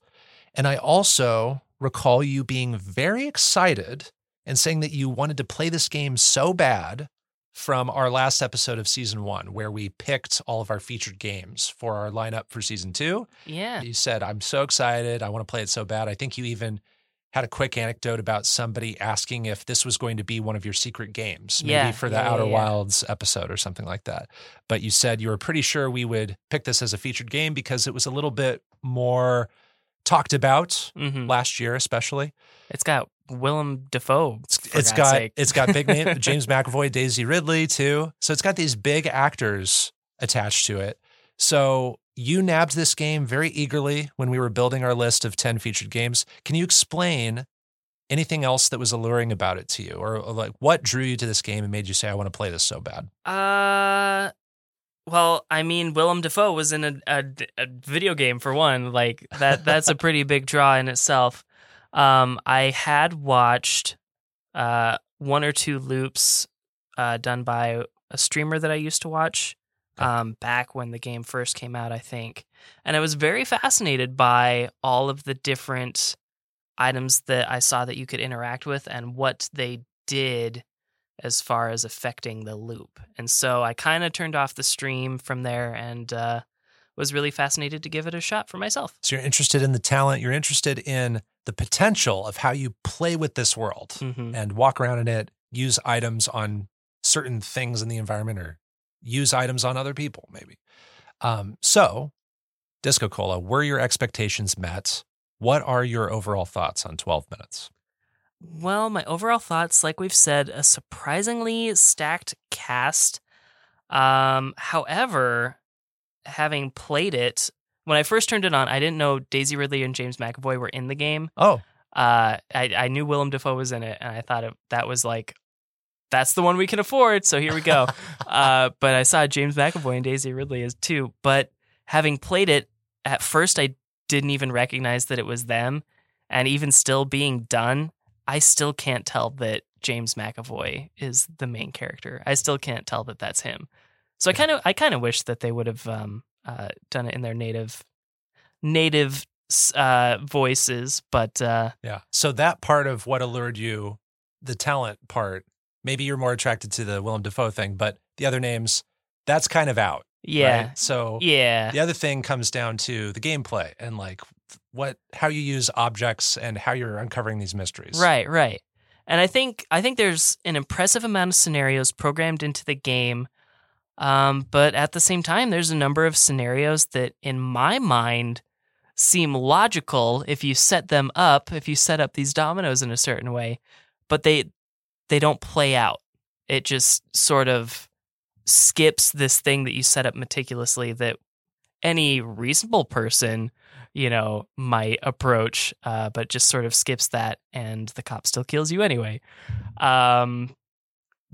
And I also recall you being very excited and saying that you wanted to play this game so bad from our last episode of season one, where we picked all of our featured games for our lineup for season two. Yeah. You said, I'm so excited. I want to play it so bad. I think you even had a quick anecdote about somebody asking if this was going to be one of your secret games, maybe Yeah, for the yeah, Outer yeah. Wilds episode or something like that. But you said you were pretty sure we would pick this as a featured game because it was a little bit more talked about hmm last year, especially. It's got Willem Dafoe. It's, for it's God's got sake. it's got big name James McAvoy, Daisy Ridley too. So it's got these big actors attached to it. So you nabbed this game very eagerly when we were building our list of 10 featured games. Can you explain anything else that was alluring about it to you or, or like what drew you to this game and made you say I want to play this so bad? Uh, well, I mean, Willem Dafoe was in a, a, a video game for one. Like that, that's a pretty big draw in itself. Um, I had watched uh one or two loops uh done by a streamer that I used to watch um back when the game first came out, I think, and I was very fascinated by all of the different items that I saw that you could interact with and what they did as far as affecting the loop. And so I kind of turned off the stream from there and uh, was really fascinated to give it a shot for myself. So you're interested in the talent, you're interested in the potential of how you play with this world hmm and walk around in it, use items on certain things in the environment or use items on other people, maybe. Um, so, DiscoCola, were your expectations met? What are your overall thoughts on 12 minutes? Well, my overall thoughts, like we've said, a surprisingly stacked cast. Um, however, having played it, when I first turned it on, I didn't know Daisy Ridley and James McAvoy were in the game. Oh, uh, I, I knew Willem Dafoe was in it, and I thought it, that was like, that's the one we can afford. So here we go. uh, but I saw James McAvoy and Daisy Ridley as too. But having played it at first, I didn't even recognize that it was them, and even still being done, I still can't tell that James McAvoy is the main character. I still can't tell that that's him. So I kind of I kind of wish that they would have um, uh, done it in their native native uh, voices, but uh, yeah. So that part of what allured you, the talent part, maybe you're more attracted to the Willem Dafoe thing, but the other names, that's kind of out. yeah, right? So yeah, the other thing comes down to the gameplay and like what how you use objects and how you're uncovering these mysteries. Right, right. And I think I think there's an impressive amount of scenarios programmed into the game. Um, but at the same time, there's a number of scenarios that, in my mind, seem logical if you set them up, if you set up these dominoes in a certain way, but they they don't play out. It just sort of skips this thing that you set up meticulously that any reasonable person you know, might approach, uh, but just sort of skips that, and the cop still kills you anyway. Um,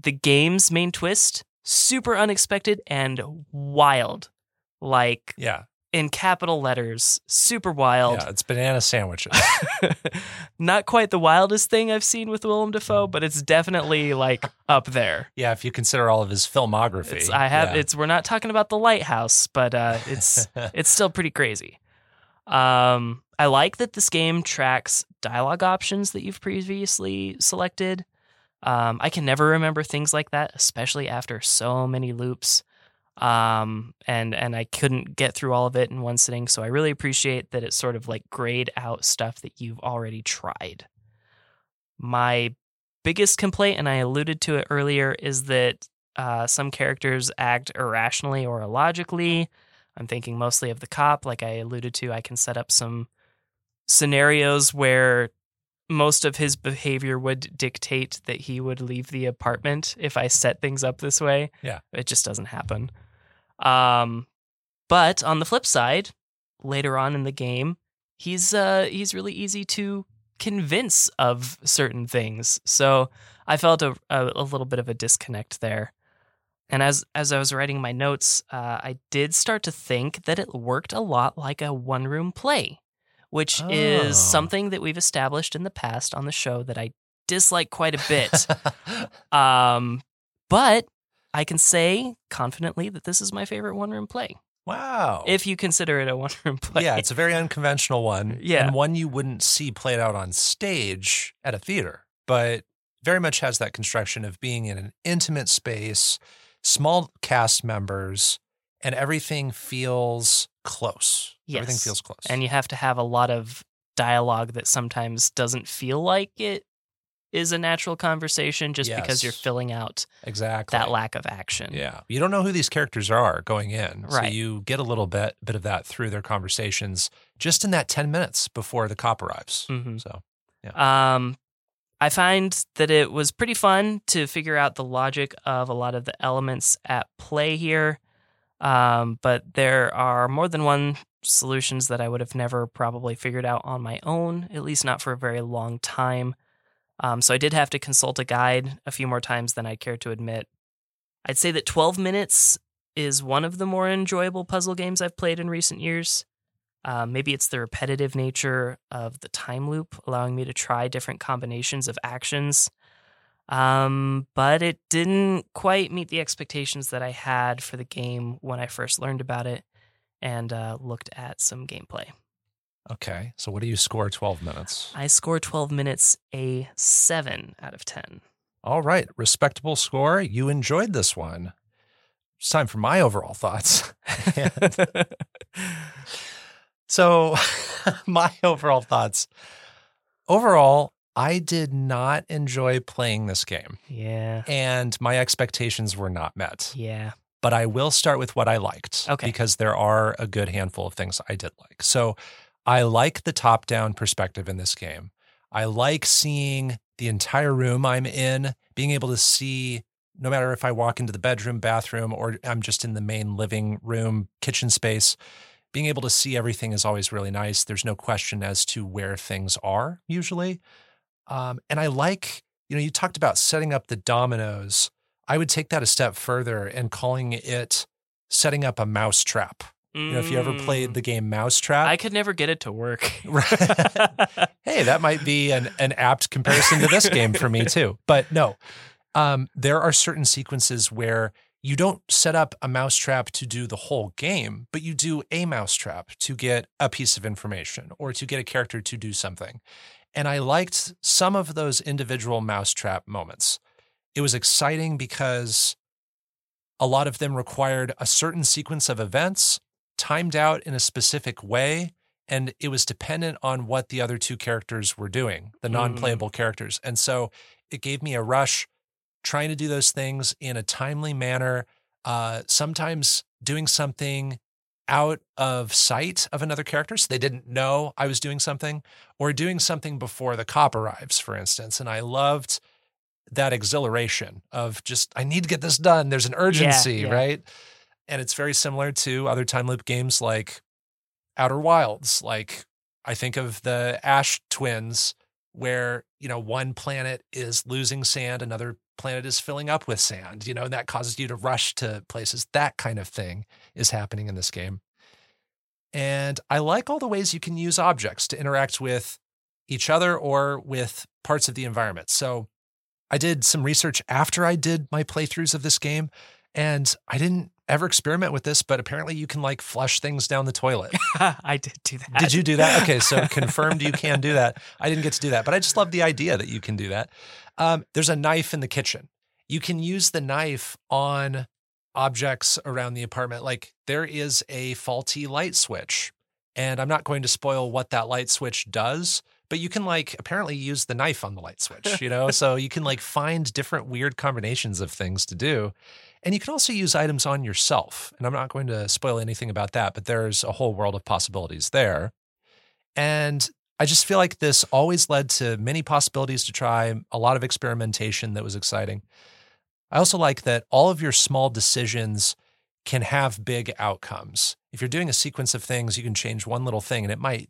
the game's main twist super unexpected and wild, like Yeah. in capital letters, super wild. Yeah. It's banana sandwiches. Not quite the wildest thing I've seen with Willem Dafoe, but it's definitely like up there. yeah. If you consider all of his filmography. It's, I have yeah. it's we're not talking about the lighthouse, but uh, it's it's still pretty crazy. Um, I like that this game tracks dialogue options that you've previously selected. Um, I can never remember things like that, especially after so many loops. Um, and and I couldn't get through all of it in one sitting, so I really appreciate that it sort of like grayed out stuff that you've already tried. My biggest complaint, and I alluded to it earlier, is that uh, some characters act irrationally or illogically. I'm thinking mostly of the cop. Like I alluded to, I can set up some scenarios where most of his behavior would dictate that he would leave the apartment if I set things up this way. Yeah. It just doesn't happen. Um, but on the flip side, later on in the game, he's uh, he's really easy to convince of certain things. So I felt a, a, a little bit of a disconnect there. And as as I was writing my notes, uh, I did start to think that it worked a lot like a one room play, which Oh. is something that we've established in the past on the show that I dislike quite a bit. um, but I can say confidently that this is my favorite one room play, wow. if you consider it a one room play. yeah, it's a very unconventional one. Yeah. And one you wouldn't see played out on stage at a theater. But very much has that construction of being in an intimate space, small cast members, and everything feels close. Everything feels close. and you have to have a lot of dialogue that sometimes doesn't feel like it is a natural conversation just because you're filling out exactly that lack of action. Yeah. You don't know who these characters are going in. So you get a little bit bit of that through their conversations just in that 10 minutes before the cop arrives. Mhm. So Um, I find that it was pretty fun to figure out the logic of a lot of the elements at play here. Um, but there are more than one solutions that I would have never probably figured out on my own, at least not for a very long time. Um, so I did have to consult a guide a few more times than I'd care to admit. I'd say that 12 minutes is one of the more enjoyable puzzle games I've played in recent years. Uh, maybe it's the repetitive nature of the time loop, allowing me to try different combinations of actions. Um, but it didn't quite meet the expectations that I had for the game when I first learned about it and uh, looked at some gameplay. Okay. So what do you score 12 minutes? I score 12 minutes a 7 out of 10. All right. Respectable score. You enjoyed this one. It's time for my overall thoughts. so, my overall thoughts. Overall, I did not enjoy playing this game, yeah. and my expectations were not met. Yeah. But I will start with what I liked Okay. because there are a good handful of things I did like. So, I like the top down perspective in this game. I like seeing the entire room I'm in, being able to see no matter if I walk into the bedroom, bathroom, or I'm just in the main living room, kitchen space, being able to see everything is always really nice. There's no question as to where things are usually. Um, and I like, you know, you talked about setting up the dominoes. I would take that a step further and calling it setting up a mouse trap. You know, if you ever played the game Mousetrap, Mm. I could never get it to work. Hey, that might be an, an apt comparison to this game for me too. But no, um, there are certain sequences where you don't set up a mousetrap to do the whole game, but you do a mousetrap to get a piece of information or to get a character to do something. And I liked some of those individual mousetrap moments. It was exciting because a lot of them required a certain sequence of events timed out in a specific way and it was dependent on what the other two characters were doing, the Mm. non-playable characters. And so it gave me a rush trying to do those things in a timely manner, uh, sometimes doing something out of sight of another character so they didn't know I was doing something or doing something before the cop arrives, for instance. And I loved that exhilaration of just, I need to get this done. There's an urgency, yeah. right? And it's very similar to other time loop games like Outer Wilds. Like I think of the Ash twins, where, you know, one planet is losing sand, another planet is filling up with sand, you know, and that causes you to rush to places. That kind of thing is happening in this game. And I like all the ways you can use objects to interact with each other or with parts of the environment. So I did some research after I did my playthroughs of this game, and I didn't ever experiment with this, but apparently you can like flush things down the toilet. I did do that. Did you do that? Okay, so confirmed you can do that. I didn't get to do that, but I just love the idea that you can do that. Um, there's a knife in the kitchen. You can use the knife on objects around the apartment. Like there is a faulty light switch, and I'm not going to spoil what that light switch does, but you can like apparently use the knife on the light switch, you know? so you can like find different weird combinations of things to do. And you can also use items on yourself. And I'm not going to spoil anything about that, but there's a whole world of possibilities there. And I just feel like this always led to many possibilities to try, a lot of experimentation that was exciting. I also like that all of your small decisions can have big outcomes. If you're doing a sequence of things, you can change one little thing and it might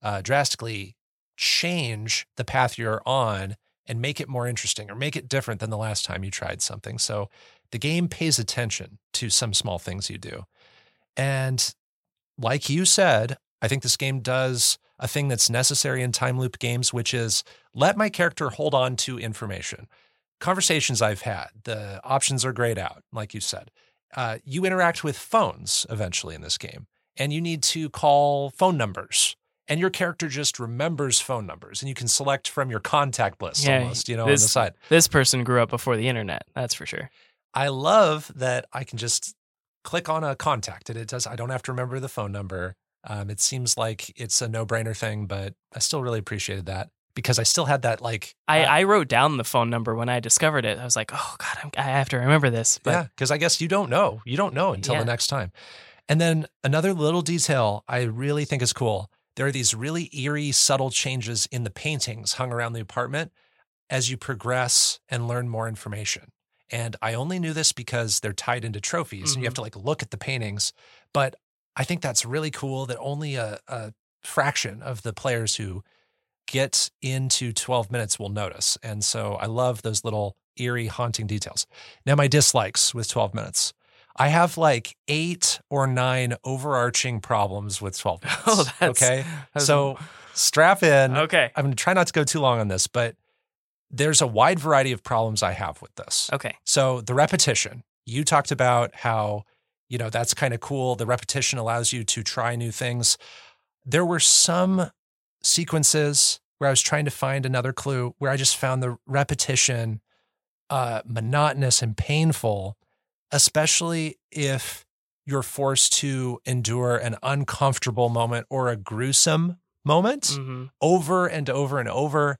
uh, drastically change the path you're on and make it more interesting or make it different than the last time you tried something. So the game pays attention to some small things you do. And like you said, I think this game does a thing that's necessary in time loop games, which is let my character hold on to information. Conversations I've had, the options are grayed out, like you said. Uh, you interact with phones eventually in this game, and you need to call phone numbers. and your character just remembers phone numbers and you can select from your contact list Yeah, almost, you know, on the this- side. This person grew up before the internet. That's for sure. I love that I can just click on a contact and it does I don't have to remember the phone number. Um, it seems like it's a no-brainer thing, but I still really appreciated that because I still had that like I, uh, I wrote down the phone number when I discovered it. I was like, oh God, I'm, I have to remember this. But yeah, because I guess you don't know. You don't know until Yeah. the next time. And then another little detail I really think is cool. There are these really eerie, subtle changes in the paintings hung around the apartment as you progress and learn more information. And I only knew this because they're tied into trophies and you have to like look at the paintings. But I think that's really cool that only a, a fraction of the players who get into 12 minutes will notice. And so I love those little eerie, haunting details. Now, my dislikes with 12 minutes. I have like eight or nine overarching problems with 12 minutes. Oh, okay. So strap in. okay. I'm going to try not to go too long on this, but there's a wide variety of problems I have with this. Okay. So the repetition, you talked about how, you know, that's kind of cool. The repetition allows you to try new things. There were some sequences where I was trying to find another clue where I just found the repetition uh, monotonous and painful, especially if you're forced to endure an uncomfortable moment or a gruesome moment hmm over and over and over.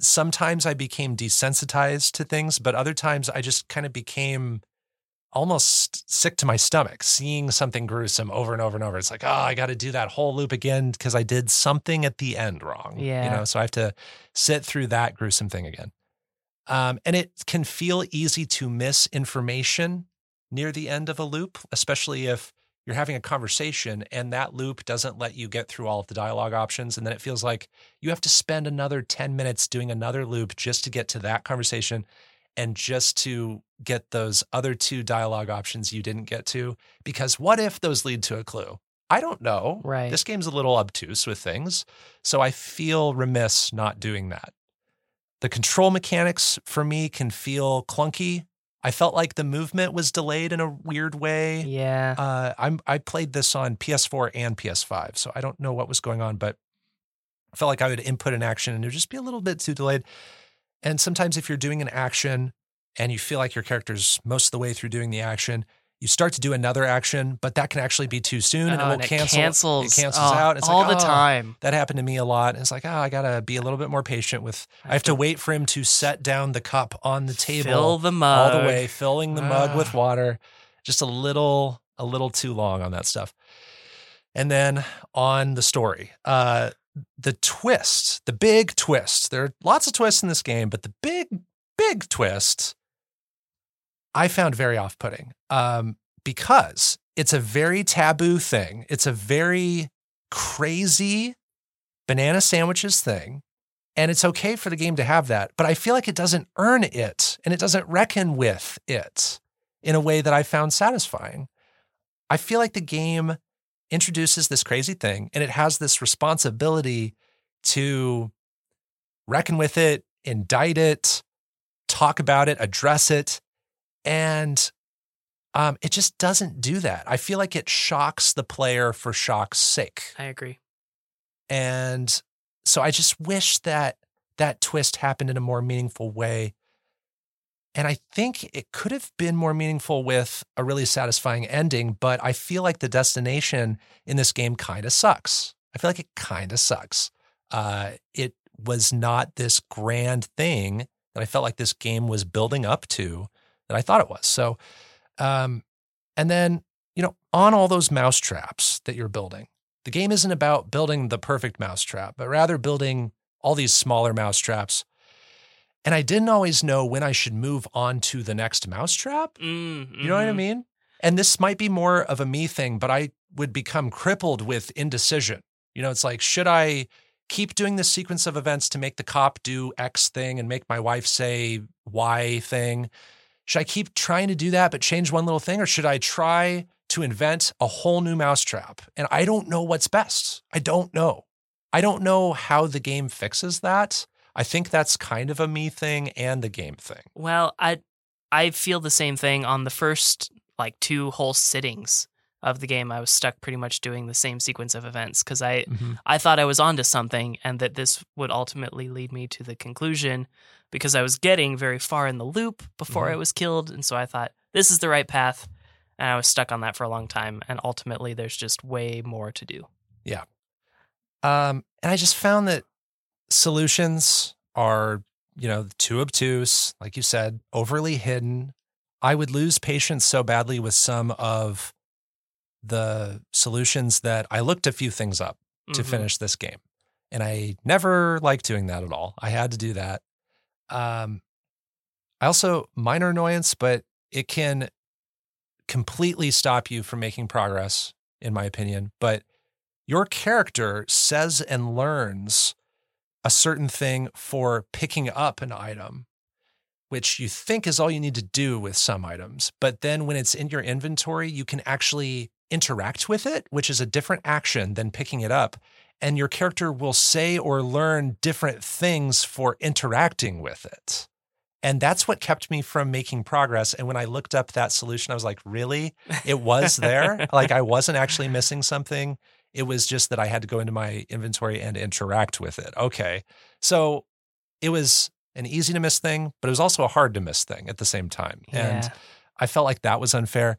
Sometimes I became desensitized to things, but other times I just kind of became almost sick to my stomach seeing something gruesome over and over and over. It's like, oh, I got to do that whole loop again because I did something at the end wrong. Yeah. You know, so I have to sit through that gruesome thing again. Um, and it can feel easy to miss information near the end of a loop, especially if you're having a conversation and that loop doesn't let you get through all of the dialogue options. And then it feels like you have to spend another 10 minutes doing another loop just to get to that conversation and just to get those other two dialogue options you didn't get to. Because what if those lead to a clue? I don't know. Right. This game's a little obtuse with things. So I feel remiss not doing that. The control mechanics for me can feel clunky. I felt like the movement was delayed in a weird way. Yeah. Uh, I'm I played this on PS4 and PS5, so I don't know what was going on, but I felt like I would input an action and it would just be a little bit too delayed. And sometimes if you're doing an action and you feel like your character's most of the way through doing the action, you start to do another action, but that can actually be too soon and Oh, it will and it cancel. cancels. It cancels oh, out. It's like all like, the oh, time. That happened to me a lot. And it's like, oh, I gotta be a little bit more patient with. I have to wait for him to set down the cup on the table Fill the mug. all the way, filling the mug with Ah. water. Just a little, a little too long on that stuff. And then on the story, uh, the twist, the big twist. There are lots of twists in this game, but the big, big twist I found very off putting um, because it's a very taboo thing. It's a very crazy banana sandwiches thing. And it's okay for the game to have that, but I feel like it doesn't earn it and it doesn't reckon with it in a way that I found satisfying. I feel like the game introduces this crazy thing and it has this responsibility to reckon with it, indict it, talk about it, address it. And um, it just doesn't do that. I feel like it shocks the player for shock's sake. I agree. And so I just wish that that twist happened in a more meaningful way. And I think it could have been more meaningful with a really satisfying ending, but I feel like the destination in this game kind of sucks. I feel like it kind of sucks. Uh, it was not this grand thing that I felt like this game was building up to that I thought it was. So, um, and then, you know, on all those mouse traps that you're building, the game isn't about building the perfect mousetrap, but rather building all these smaller mousetraps. And I didn't always know when I should move on to the next mousetrap. Mm, You know what I mhm. mean? And this might be more of a me thing, but I would become crippled with indecision. You know, it's like, should I keep doing this sequence of events to make the cop do X thing and make my wife say Y thing? Should I keep trying to do that but change one little thing? Or should I try to invent a whole new mousetrap? And I don't know what's best. I don't know. I don't know how the game fixes that. I think that's kind of a me thing and the game thing. Well, I I feel the same thing on the first like two whole sittings of the game, I was stuck pretty much doing the same sequence of events because I Mhm. I thought I was onto something and that this would ultimately lead me to the conclusion because I was getting very far in the loop before Mhm. I was killed. And so I thought, this is the right path. And I was stuck on that for a long time. And ultimately, there's just way more to do. Yeah. Um, and I just found that solutions are, you know, too obtuse, like you said, overly hidden. I would lose patience so badly with some of the solutions that I looked a few things up to Mhm. finish this game. And I never liked doing that at all. I had to do that. Um, I also, minor annoyance, but it can completely stop you from making progress, in my opinion. But your character says and learns a certain thing for picking up an item, which you think is all you need to do with some items. But then when it's in your inventory, you can actually interact with it, which is a different action than picking it up. And your character will say or learn different things for interacting with it. And that's what kept me from making progress. And when I looked up that solution, I was like, really? It was there? like I wasn't actually missing something. It was just that I had to go into my inventory and interact with it. Okay. So it was an easy to miss thing, but it was also a hard to miss thing at the same time. And I felt like that was unfair.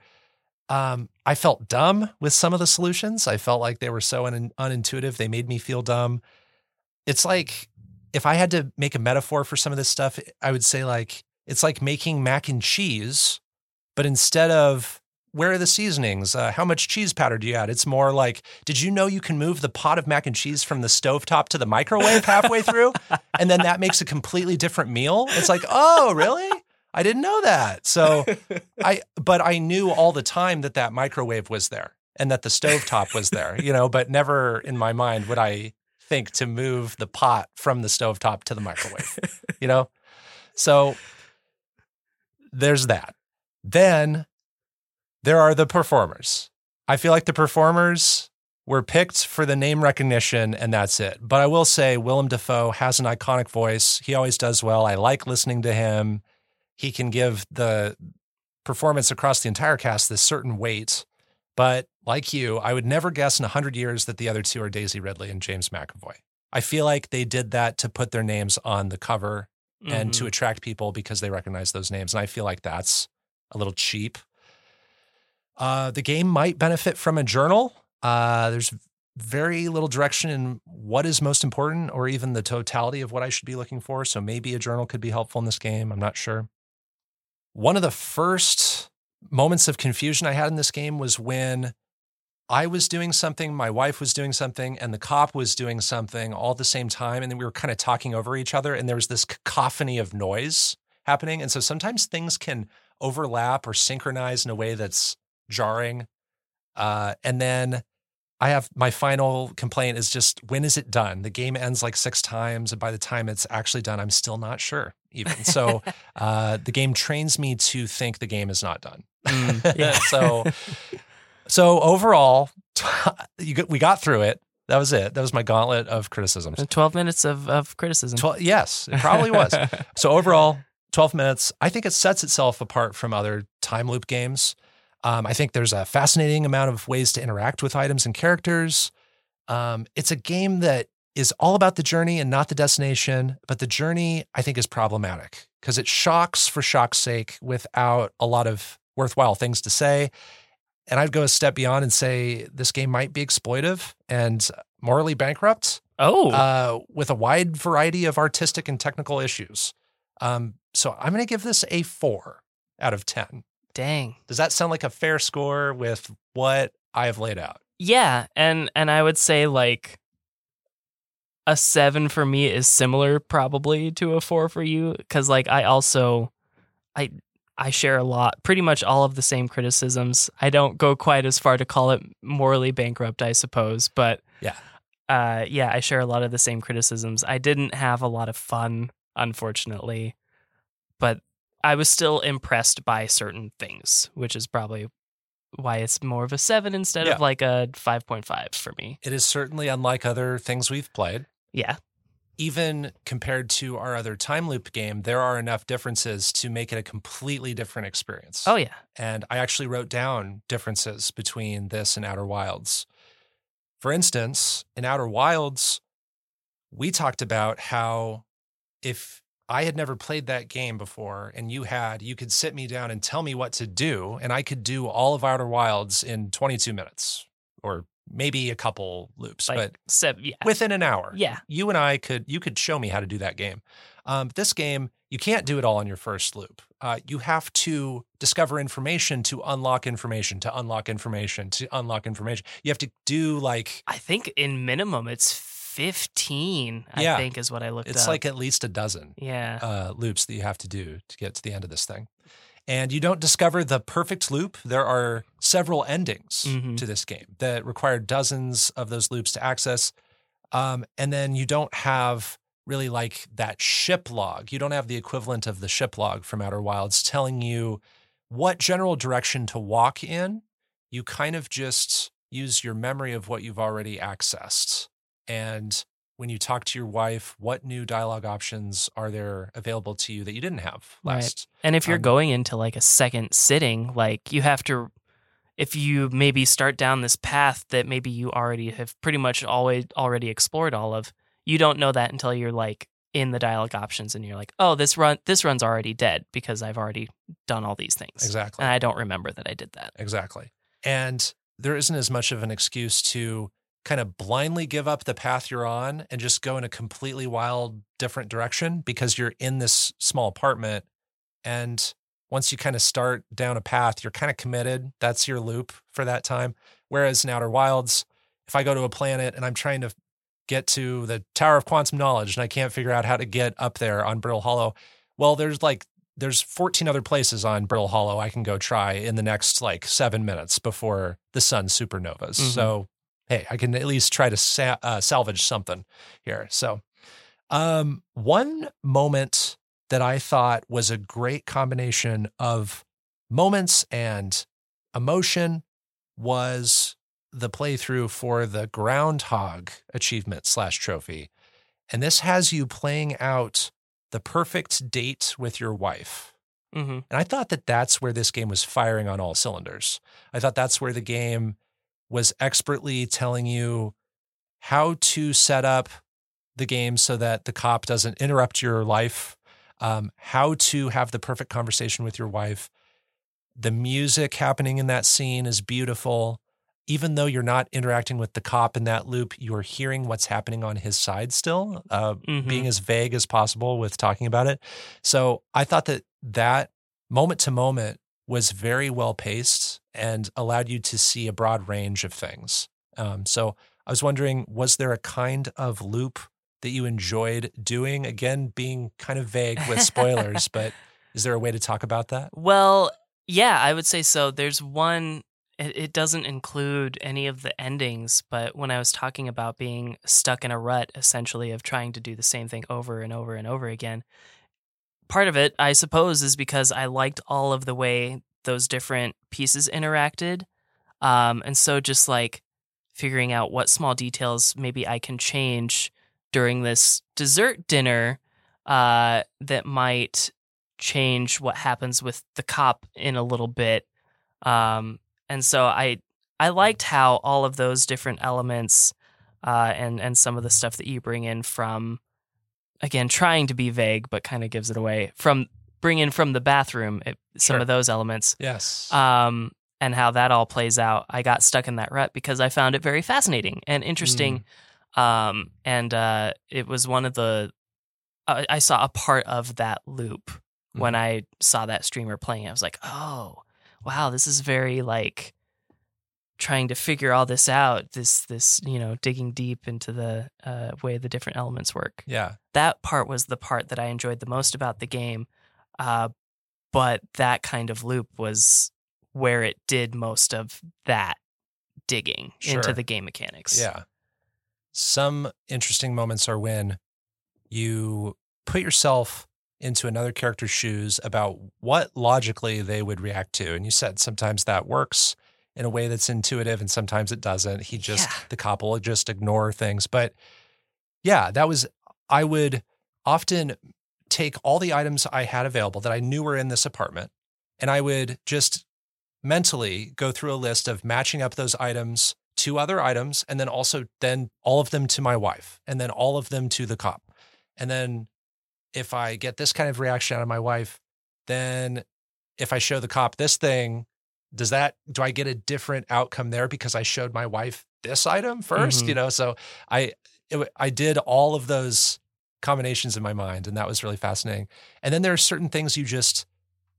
Um, I felt dumb with some of the solutions. I felt like they were so un- unintuitive. They made me feel dumb. It's like if I had to make a metaphor for some of this stuff, I would say like it's like making mac and cheese, but instead of where are the seasonings? Uh, how much cheese powder do you add? It's more like, did you know you can move the pot of mac and cheese from the stovetop to the microwave halfway through? and then that makes a completely different meal. It's like, oh, really? I didn't know that. So I, but I knew all the time that that microwave was there and that the stovetop was there, you know, but never in my mind would I think to move the pot from the stovetop to the microwave, you know? So there's that. Then there are the performers. I feel like the performers were picked for the name recognition and that's it. But I will say Willem Dafoe has an iconic voice. He always does well. I like listening to him. He can give the performance across the entire cast this certain weight. But like you, I would never guess in 100 years that the other two are Daisy Ridley and James McAvoy. I feel like they did that to put their names on the cover and to Mhm. attract people because they recognize those names. And I feel like that's a little cheap. Uh, the game might benefit from a journal. Uh, there's very little direction in what is most important or even the totality of what I should be looking for. So maybe a journal could be helpful in this game. I'm not sure. One of the first moments of confusion I had in this game was when I was doing something, my wife was doing something, and the cop was doing something all at the same time. And then we were kind of talking over each other, and there was this cacophony of noise happening. And so sometimes things can overlap or synchronize in a way that's jarring. Uh, and then I have my final complaint is just when is it done? The game ends like six times, and by the time it's actually done, I'm still not sure. Even so, uh, the game trains me to think the game is not done. Mm, yeah. so, so overall, you got, we got through it. That was it. That was my gauntlet of criticisms. 12 minutes of, of criticism. Twelve, yes, it probably was. So overall, 12 minutes. I think it sets itself apart from other time loop games. Um, I think there's a fascinating amount of ways to interact with items and characters. Um, it's a game that is all about the journey and not the destination, but the journey I think is problematic because it shocks for shock's sake without a lot of worthwhile things to say. And I'd go a step beyond and say this game might be exploitive and morally bankrupt oh, uh, with a wide variety of artistic and technical issues. Um, so I'm going to give this a four out of 10. Dang. Does that sound like a fair score with what I have laid out? Yeah, and and I would say like a 7 for me is similar probably to a 4 for you cuz like I also I I share a lot, pretty much all of the same criticisms. I don't go quite as far to call it morally bankrupt, I suppose, but Yeah. uh, yeah, I share a lot of the same criticisms. I didn't have a lot of fun, unfortunately, but I was still impressed by certain things, which is probably why it's more of a seven instead Yeah. of like a 5.5 for me. It is certainly unlike other things we've played. Yeah. even compared to our other time loop game, there are enough differences to make it a completely different experience. Oh yeah. And I actually wrote down differences between this and Outer Wilds. For instance, in Outer Wilds, we talked about how if I had never played that game before and you had, you could sit me down and tell me what to do, and I could do all of Outer Wilds in 22 minutes or maybe a couple loops, Like but seven, yeah. within an hour. Yeah. You and I could, you could show me how to do that game. Um, this game, you can't do it all on your first loop. Uh, you have to discover information to unlock information, to unlock information, to unlock information. You have to do like, I think in minimum it's 15, I Yeah. think is what I looked it's up. like at least a dozen yeah. uh, loops that you have to do to get to the end of this thing. And you don't discover the perfect loop. There are several endings Mhm. to this game that require dozens of those loops to access. Um, and then you don't have really like that ship log. You don't have the equivalent of the ship log from Outer Wilds telling you what general direction to walk in. You kind of just use your memory of what you've already accessed. And when you talk to your wife, what new dialogue options are there available to you that you didn't have Right. last? And if you're Um, going into like a second sitting, like you have to, if you maybe start down this path that maybe you already have pretty much always already explored all of, you don't know that until you're like in the dialogue options and you're like, oh, this run this run's already dead because I've already done all these things, Exactly. and I don't remember that I did that. Exactly. And there isn't as much of an excuse to kind of blindly give up the path you're on and just go in a completely wild, different direction because you're in this small apartment. And once you kind of start down a path, you're kind of committed. That's your loop for that time. Whereas in Outer Wilds, if I go to a planet and I'm trying to get to the Tower of Quantum Knowledge and I can't figure out how to get up there on Brittle Hollow, well, there's like there's 14 other places on Brittle Hollow I can go try in the next like seven minutes before the sun supernovas. Mhm. So, hey, I can at least try to sa- uh, salvage something here. So, um, one moment that I thought was a great combination of moments and emotion was the playthrough for the Groundhog achievement slash trophy. And this has you playing out the perfect date with your wife. hmm And I thought that that's where this game was firing on all cylinders. I thought that's where the game was expertly telling you how to set up the game so that the cop doesn't interrupt your life, um, how to have the perfect conversation with your wife. The music happening in that scene is beautiful. Even though you're not interacting with the cop in that loop, you're hearing what's happening on his side still, uh, Mhm. being as vague as possible with talking about it. So I thought that that moment to moment was very well paced and allowed you to see a broad range of things. Um, so I was wondering, was there a kind of loop that you enjoyed doing? Again, being kind of vague with spoilers, but is there a way to talk about that? Well, yeah, I would say so. There's one, it, it doesn't include any of the endings, but when I was talking about being stuck in a rut, essentially, of trying to do the same thing over and over and over again, part of it, I suppose, is because I liked all of the way those different pieces interacted. Um, and so just like figuring out what small details maybe I can change during this dessert dinner uh, that might change what happens with the cop in a little bit. Um, and so I I liked how all of those different elements uh, and and some of the stuff that you bring in from again trying to be vague but kind of gives it away from bring in from the bathroom it, some Sure. of those elements Yes. um, and how that all plays out. I got stuck in that rut because I found it very fascinating and interesting. Um, and uh, it was one of the I, I saw a part of that loop when I saw that streamer playing. I was like, oh, wow, this is very like trying to figure all this out. This this you know digging deep into the uh, way the different elements work yeah. that part was the part that I enjoyed the most about the game. Uh, but that kind of loop was where it did most of that digging into the game mechanics. Yeah. Some interesting moments are when you put yourself into another character's shoes about what logically they would react to. And you said sometimes that works in a way that's intuitive and sometimes it doesn't. He just, Yeah. the cop will just ignore things. But yeah, that was I would often take all the items I had available that I knew were in this apartment, and I would just mentally go through a list of matching up those items to other items, and then also then all of them to my wife, and then all of them to the cop. And then if I get this kind of reaction out of my wife, then if I show the cop this thing, does that do I get a different outcome there because I showed my wife this item 1st Mhm. You know, so I it, I did all of those combinations in my mind, and that was really fascinating. And then there are certain things you just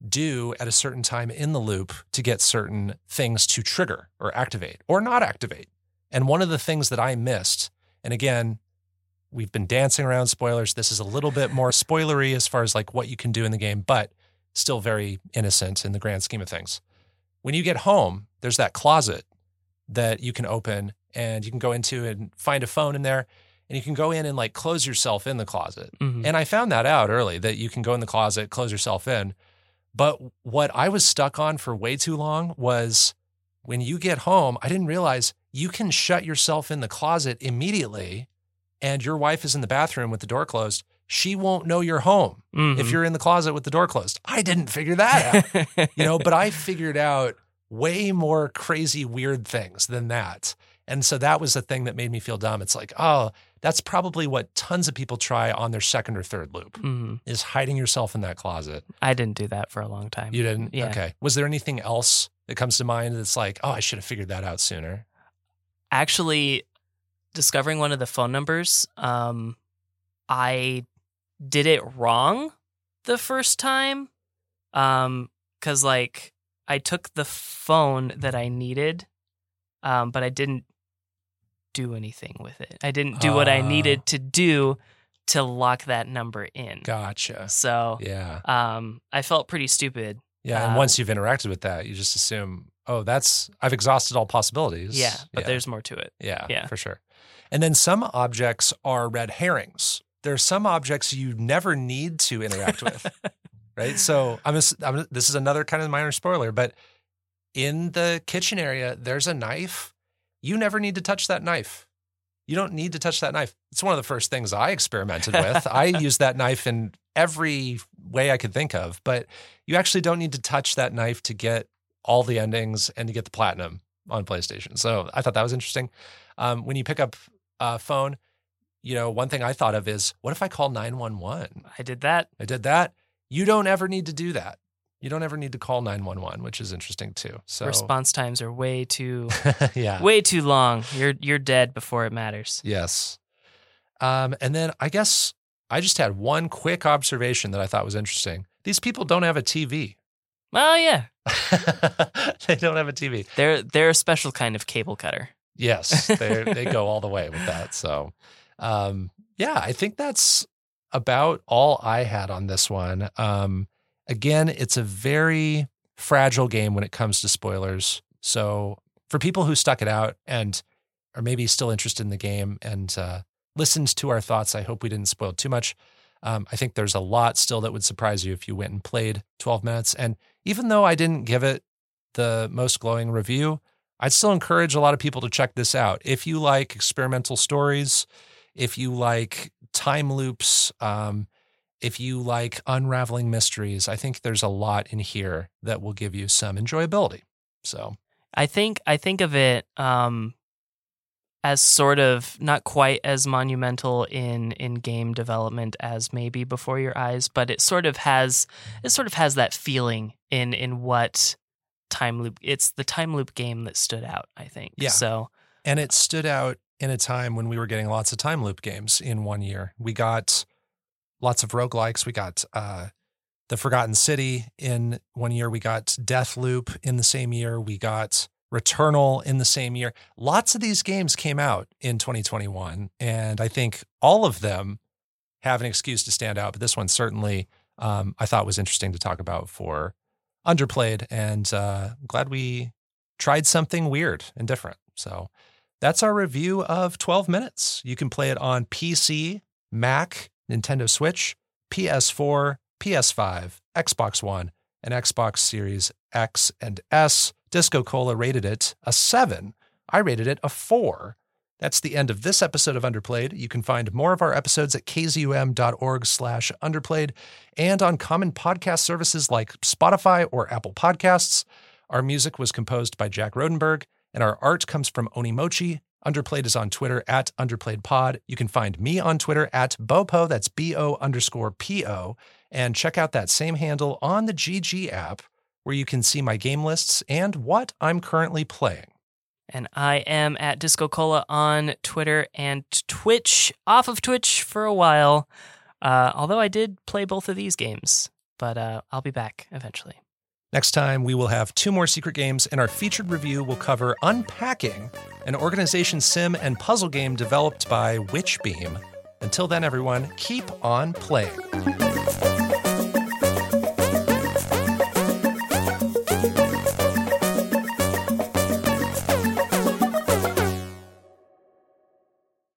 do at a certain time in the loop to get certain things to trigger or activate or not activate. And one of the things that I missed, and again, we've been dancing around spoilers. This is a little bit more spoilery as far as like what you can do in the game, but still very innocent in the grand scheme of things. When you get home, there's that closet that you can open and you can go into and find a phone in there and you can go in and like close yourself in the closet. Mhm. And I found that out early that you can go in the closet, close yourself in. But what I was stuck on for way too long was when you get home, I didn't realize you can shut yourself in the closet immediately and your wife is in the bathroom with the door closed. She won't know you're home if Mhm. you're in the closet with the door closed. I didn't figure that out you know, but I figured out way more crazy, weird things than that. And so that was the thing that made me feel dumb. It's like, oh, that's probably what tons of people try on their second or third loop Mhm. is hiding yourself in that closet. I didn't do that for a long time. You didn't? Yeah. Okay. Was there anything else that comes to mind that's like, oh, I should have figured that out sooner? actually discovering one of the phone numbers um i did it wrong the first time um cuz like i took the phone that i needed um but i didn't do anything with it i didn't do what i needed to do to lock that number in Gotcha. so Yeah. um i felt pretty stupid Yeah. And Uh, once you've interacted with that, you just assume, oh, that's, I've exhausted all possibilities. yeah but Yeah. there's more to it Yeah, Yeah. for sure. And then some objects are red herrings. There are some objects you never need to interact with, right? So I'm, ass- I'm this is another kind of minor spoiler, but in the kitchen area, there's a knife. You never need to touch that knife. You don't need to touch that knife. It's one of the first things I experimented with. I used that knife in every way I could think of, but you actually don't need to touch that knife to get all the endings and to get the platinum on PlayStation. So I thought that was interesting. Um, when you pick up a phone, you know, one thing I thought of is what if I call 911? i did that I did that. You don't ever need to do that. You don't ever need to call 911, which is interesting too. So response times are way too yeah. way too long. You're you're dead before it matters. Yes. Um, and then I guess I just had one quick observation that I thought was interesting. These people don't have a TV. Well, yeah, they don't have a TV. they're they're a special kind of cable cutter. Yes, they they go all the way with that. So, um, yeah, I think that's about all I had on this one. Um, again, it's a very fragile game when it comes to spoilers. So, for people who stuck it out and are maybe still interested in the game and uh, listened to our thoughts, I hope we didn't spoil too much. Um, I think there's a lot still that would surprise you if you went and played 12 minutes. And even though I didn't give it the most glowing review, I'd still encourage a lot of people to check this out. If you like experimental stories, if you like time loops, um, if you like unraveling mysteries, I think there's a lot in here that will give you some enjoyability. So, I think I think of it um, as sort of not quite as monumental in in game development as maybe Before Your Eyes, but it sort of has it sort of has that feeling in in what time loop. It's the time loop game that stood out. I think. Yeah. So and it stood out in a time when we were getting lots of time loop games in one year. We got lots of roguelikes. We got uh, The Forgotten City in one year. We got Deathloop in the same year. We got Returnal in the same year. Lots of these games came out in 2021. And I think all of them have an excuse to stand out. But this one certainly um, I thought was interesting to talk about for underplayed. And uh, glad we tried something weird and different. So that's our review of 12 minutes. You can play it on PC, Mac, Nintendo Switch, PS4, PS5, Xbox One, and Xbox Series X and S. DiscoCola rated it a seven. I rated it a four. That's the end of this episode of Underplayed. You can find more of our episodes at kzum.org slash underplayed and on common podcast services like Spotify or Apple Podcasts. Our music was composed by Jack Rodenberg, and our art comes from Onimochi. Underplayed is on Twitter at underplayedpod. You can find me on Twitter at Bopo, that's B-O underscore P-O, and check out that same handle on the GG app where you can see my game lists and what I'm currently playing. And I am at DiscoCola on Twitter and Twitch, off of Twitch for a while. Uh, although I did play both of these games, but uh, I'll be back eventually. Next time, we will have two more secret games, and our featured review will cover Unpacking, an organization sim and puzzle game developed by Witchbeam. Until then, everyone, keep on playing.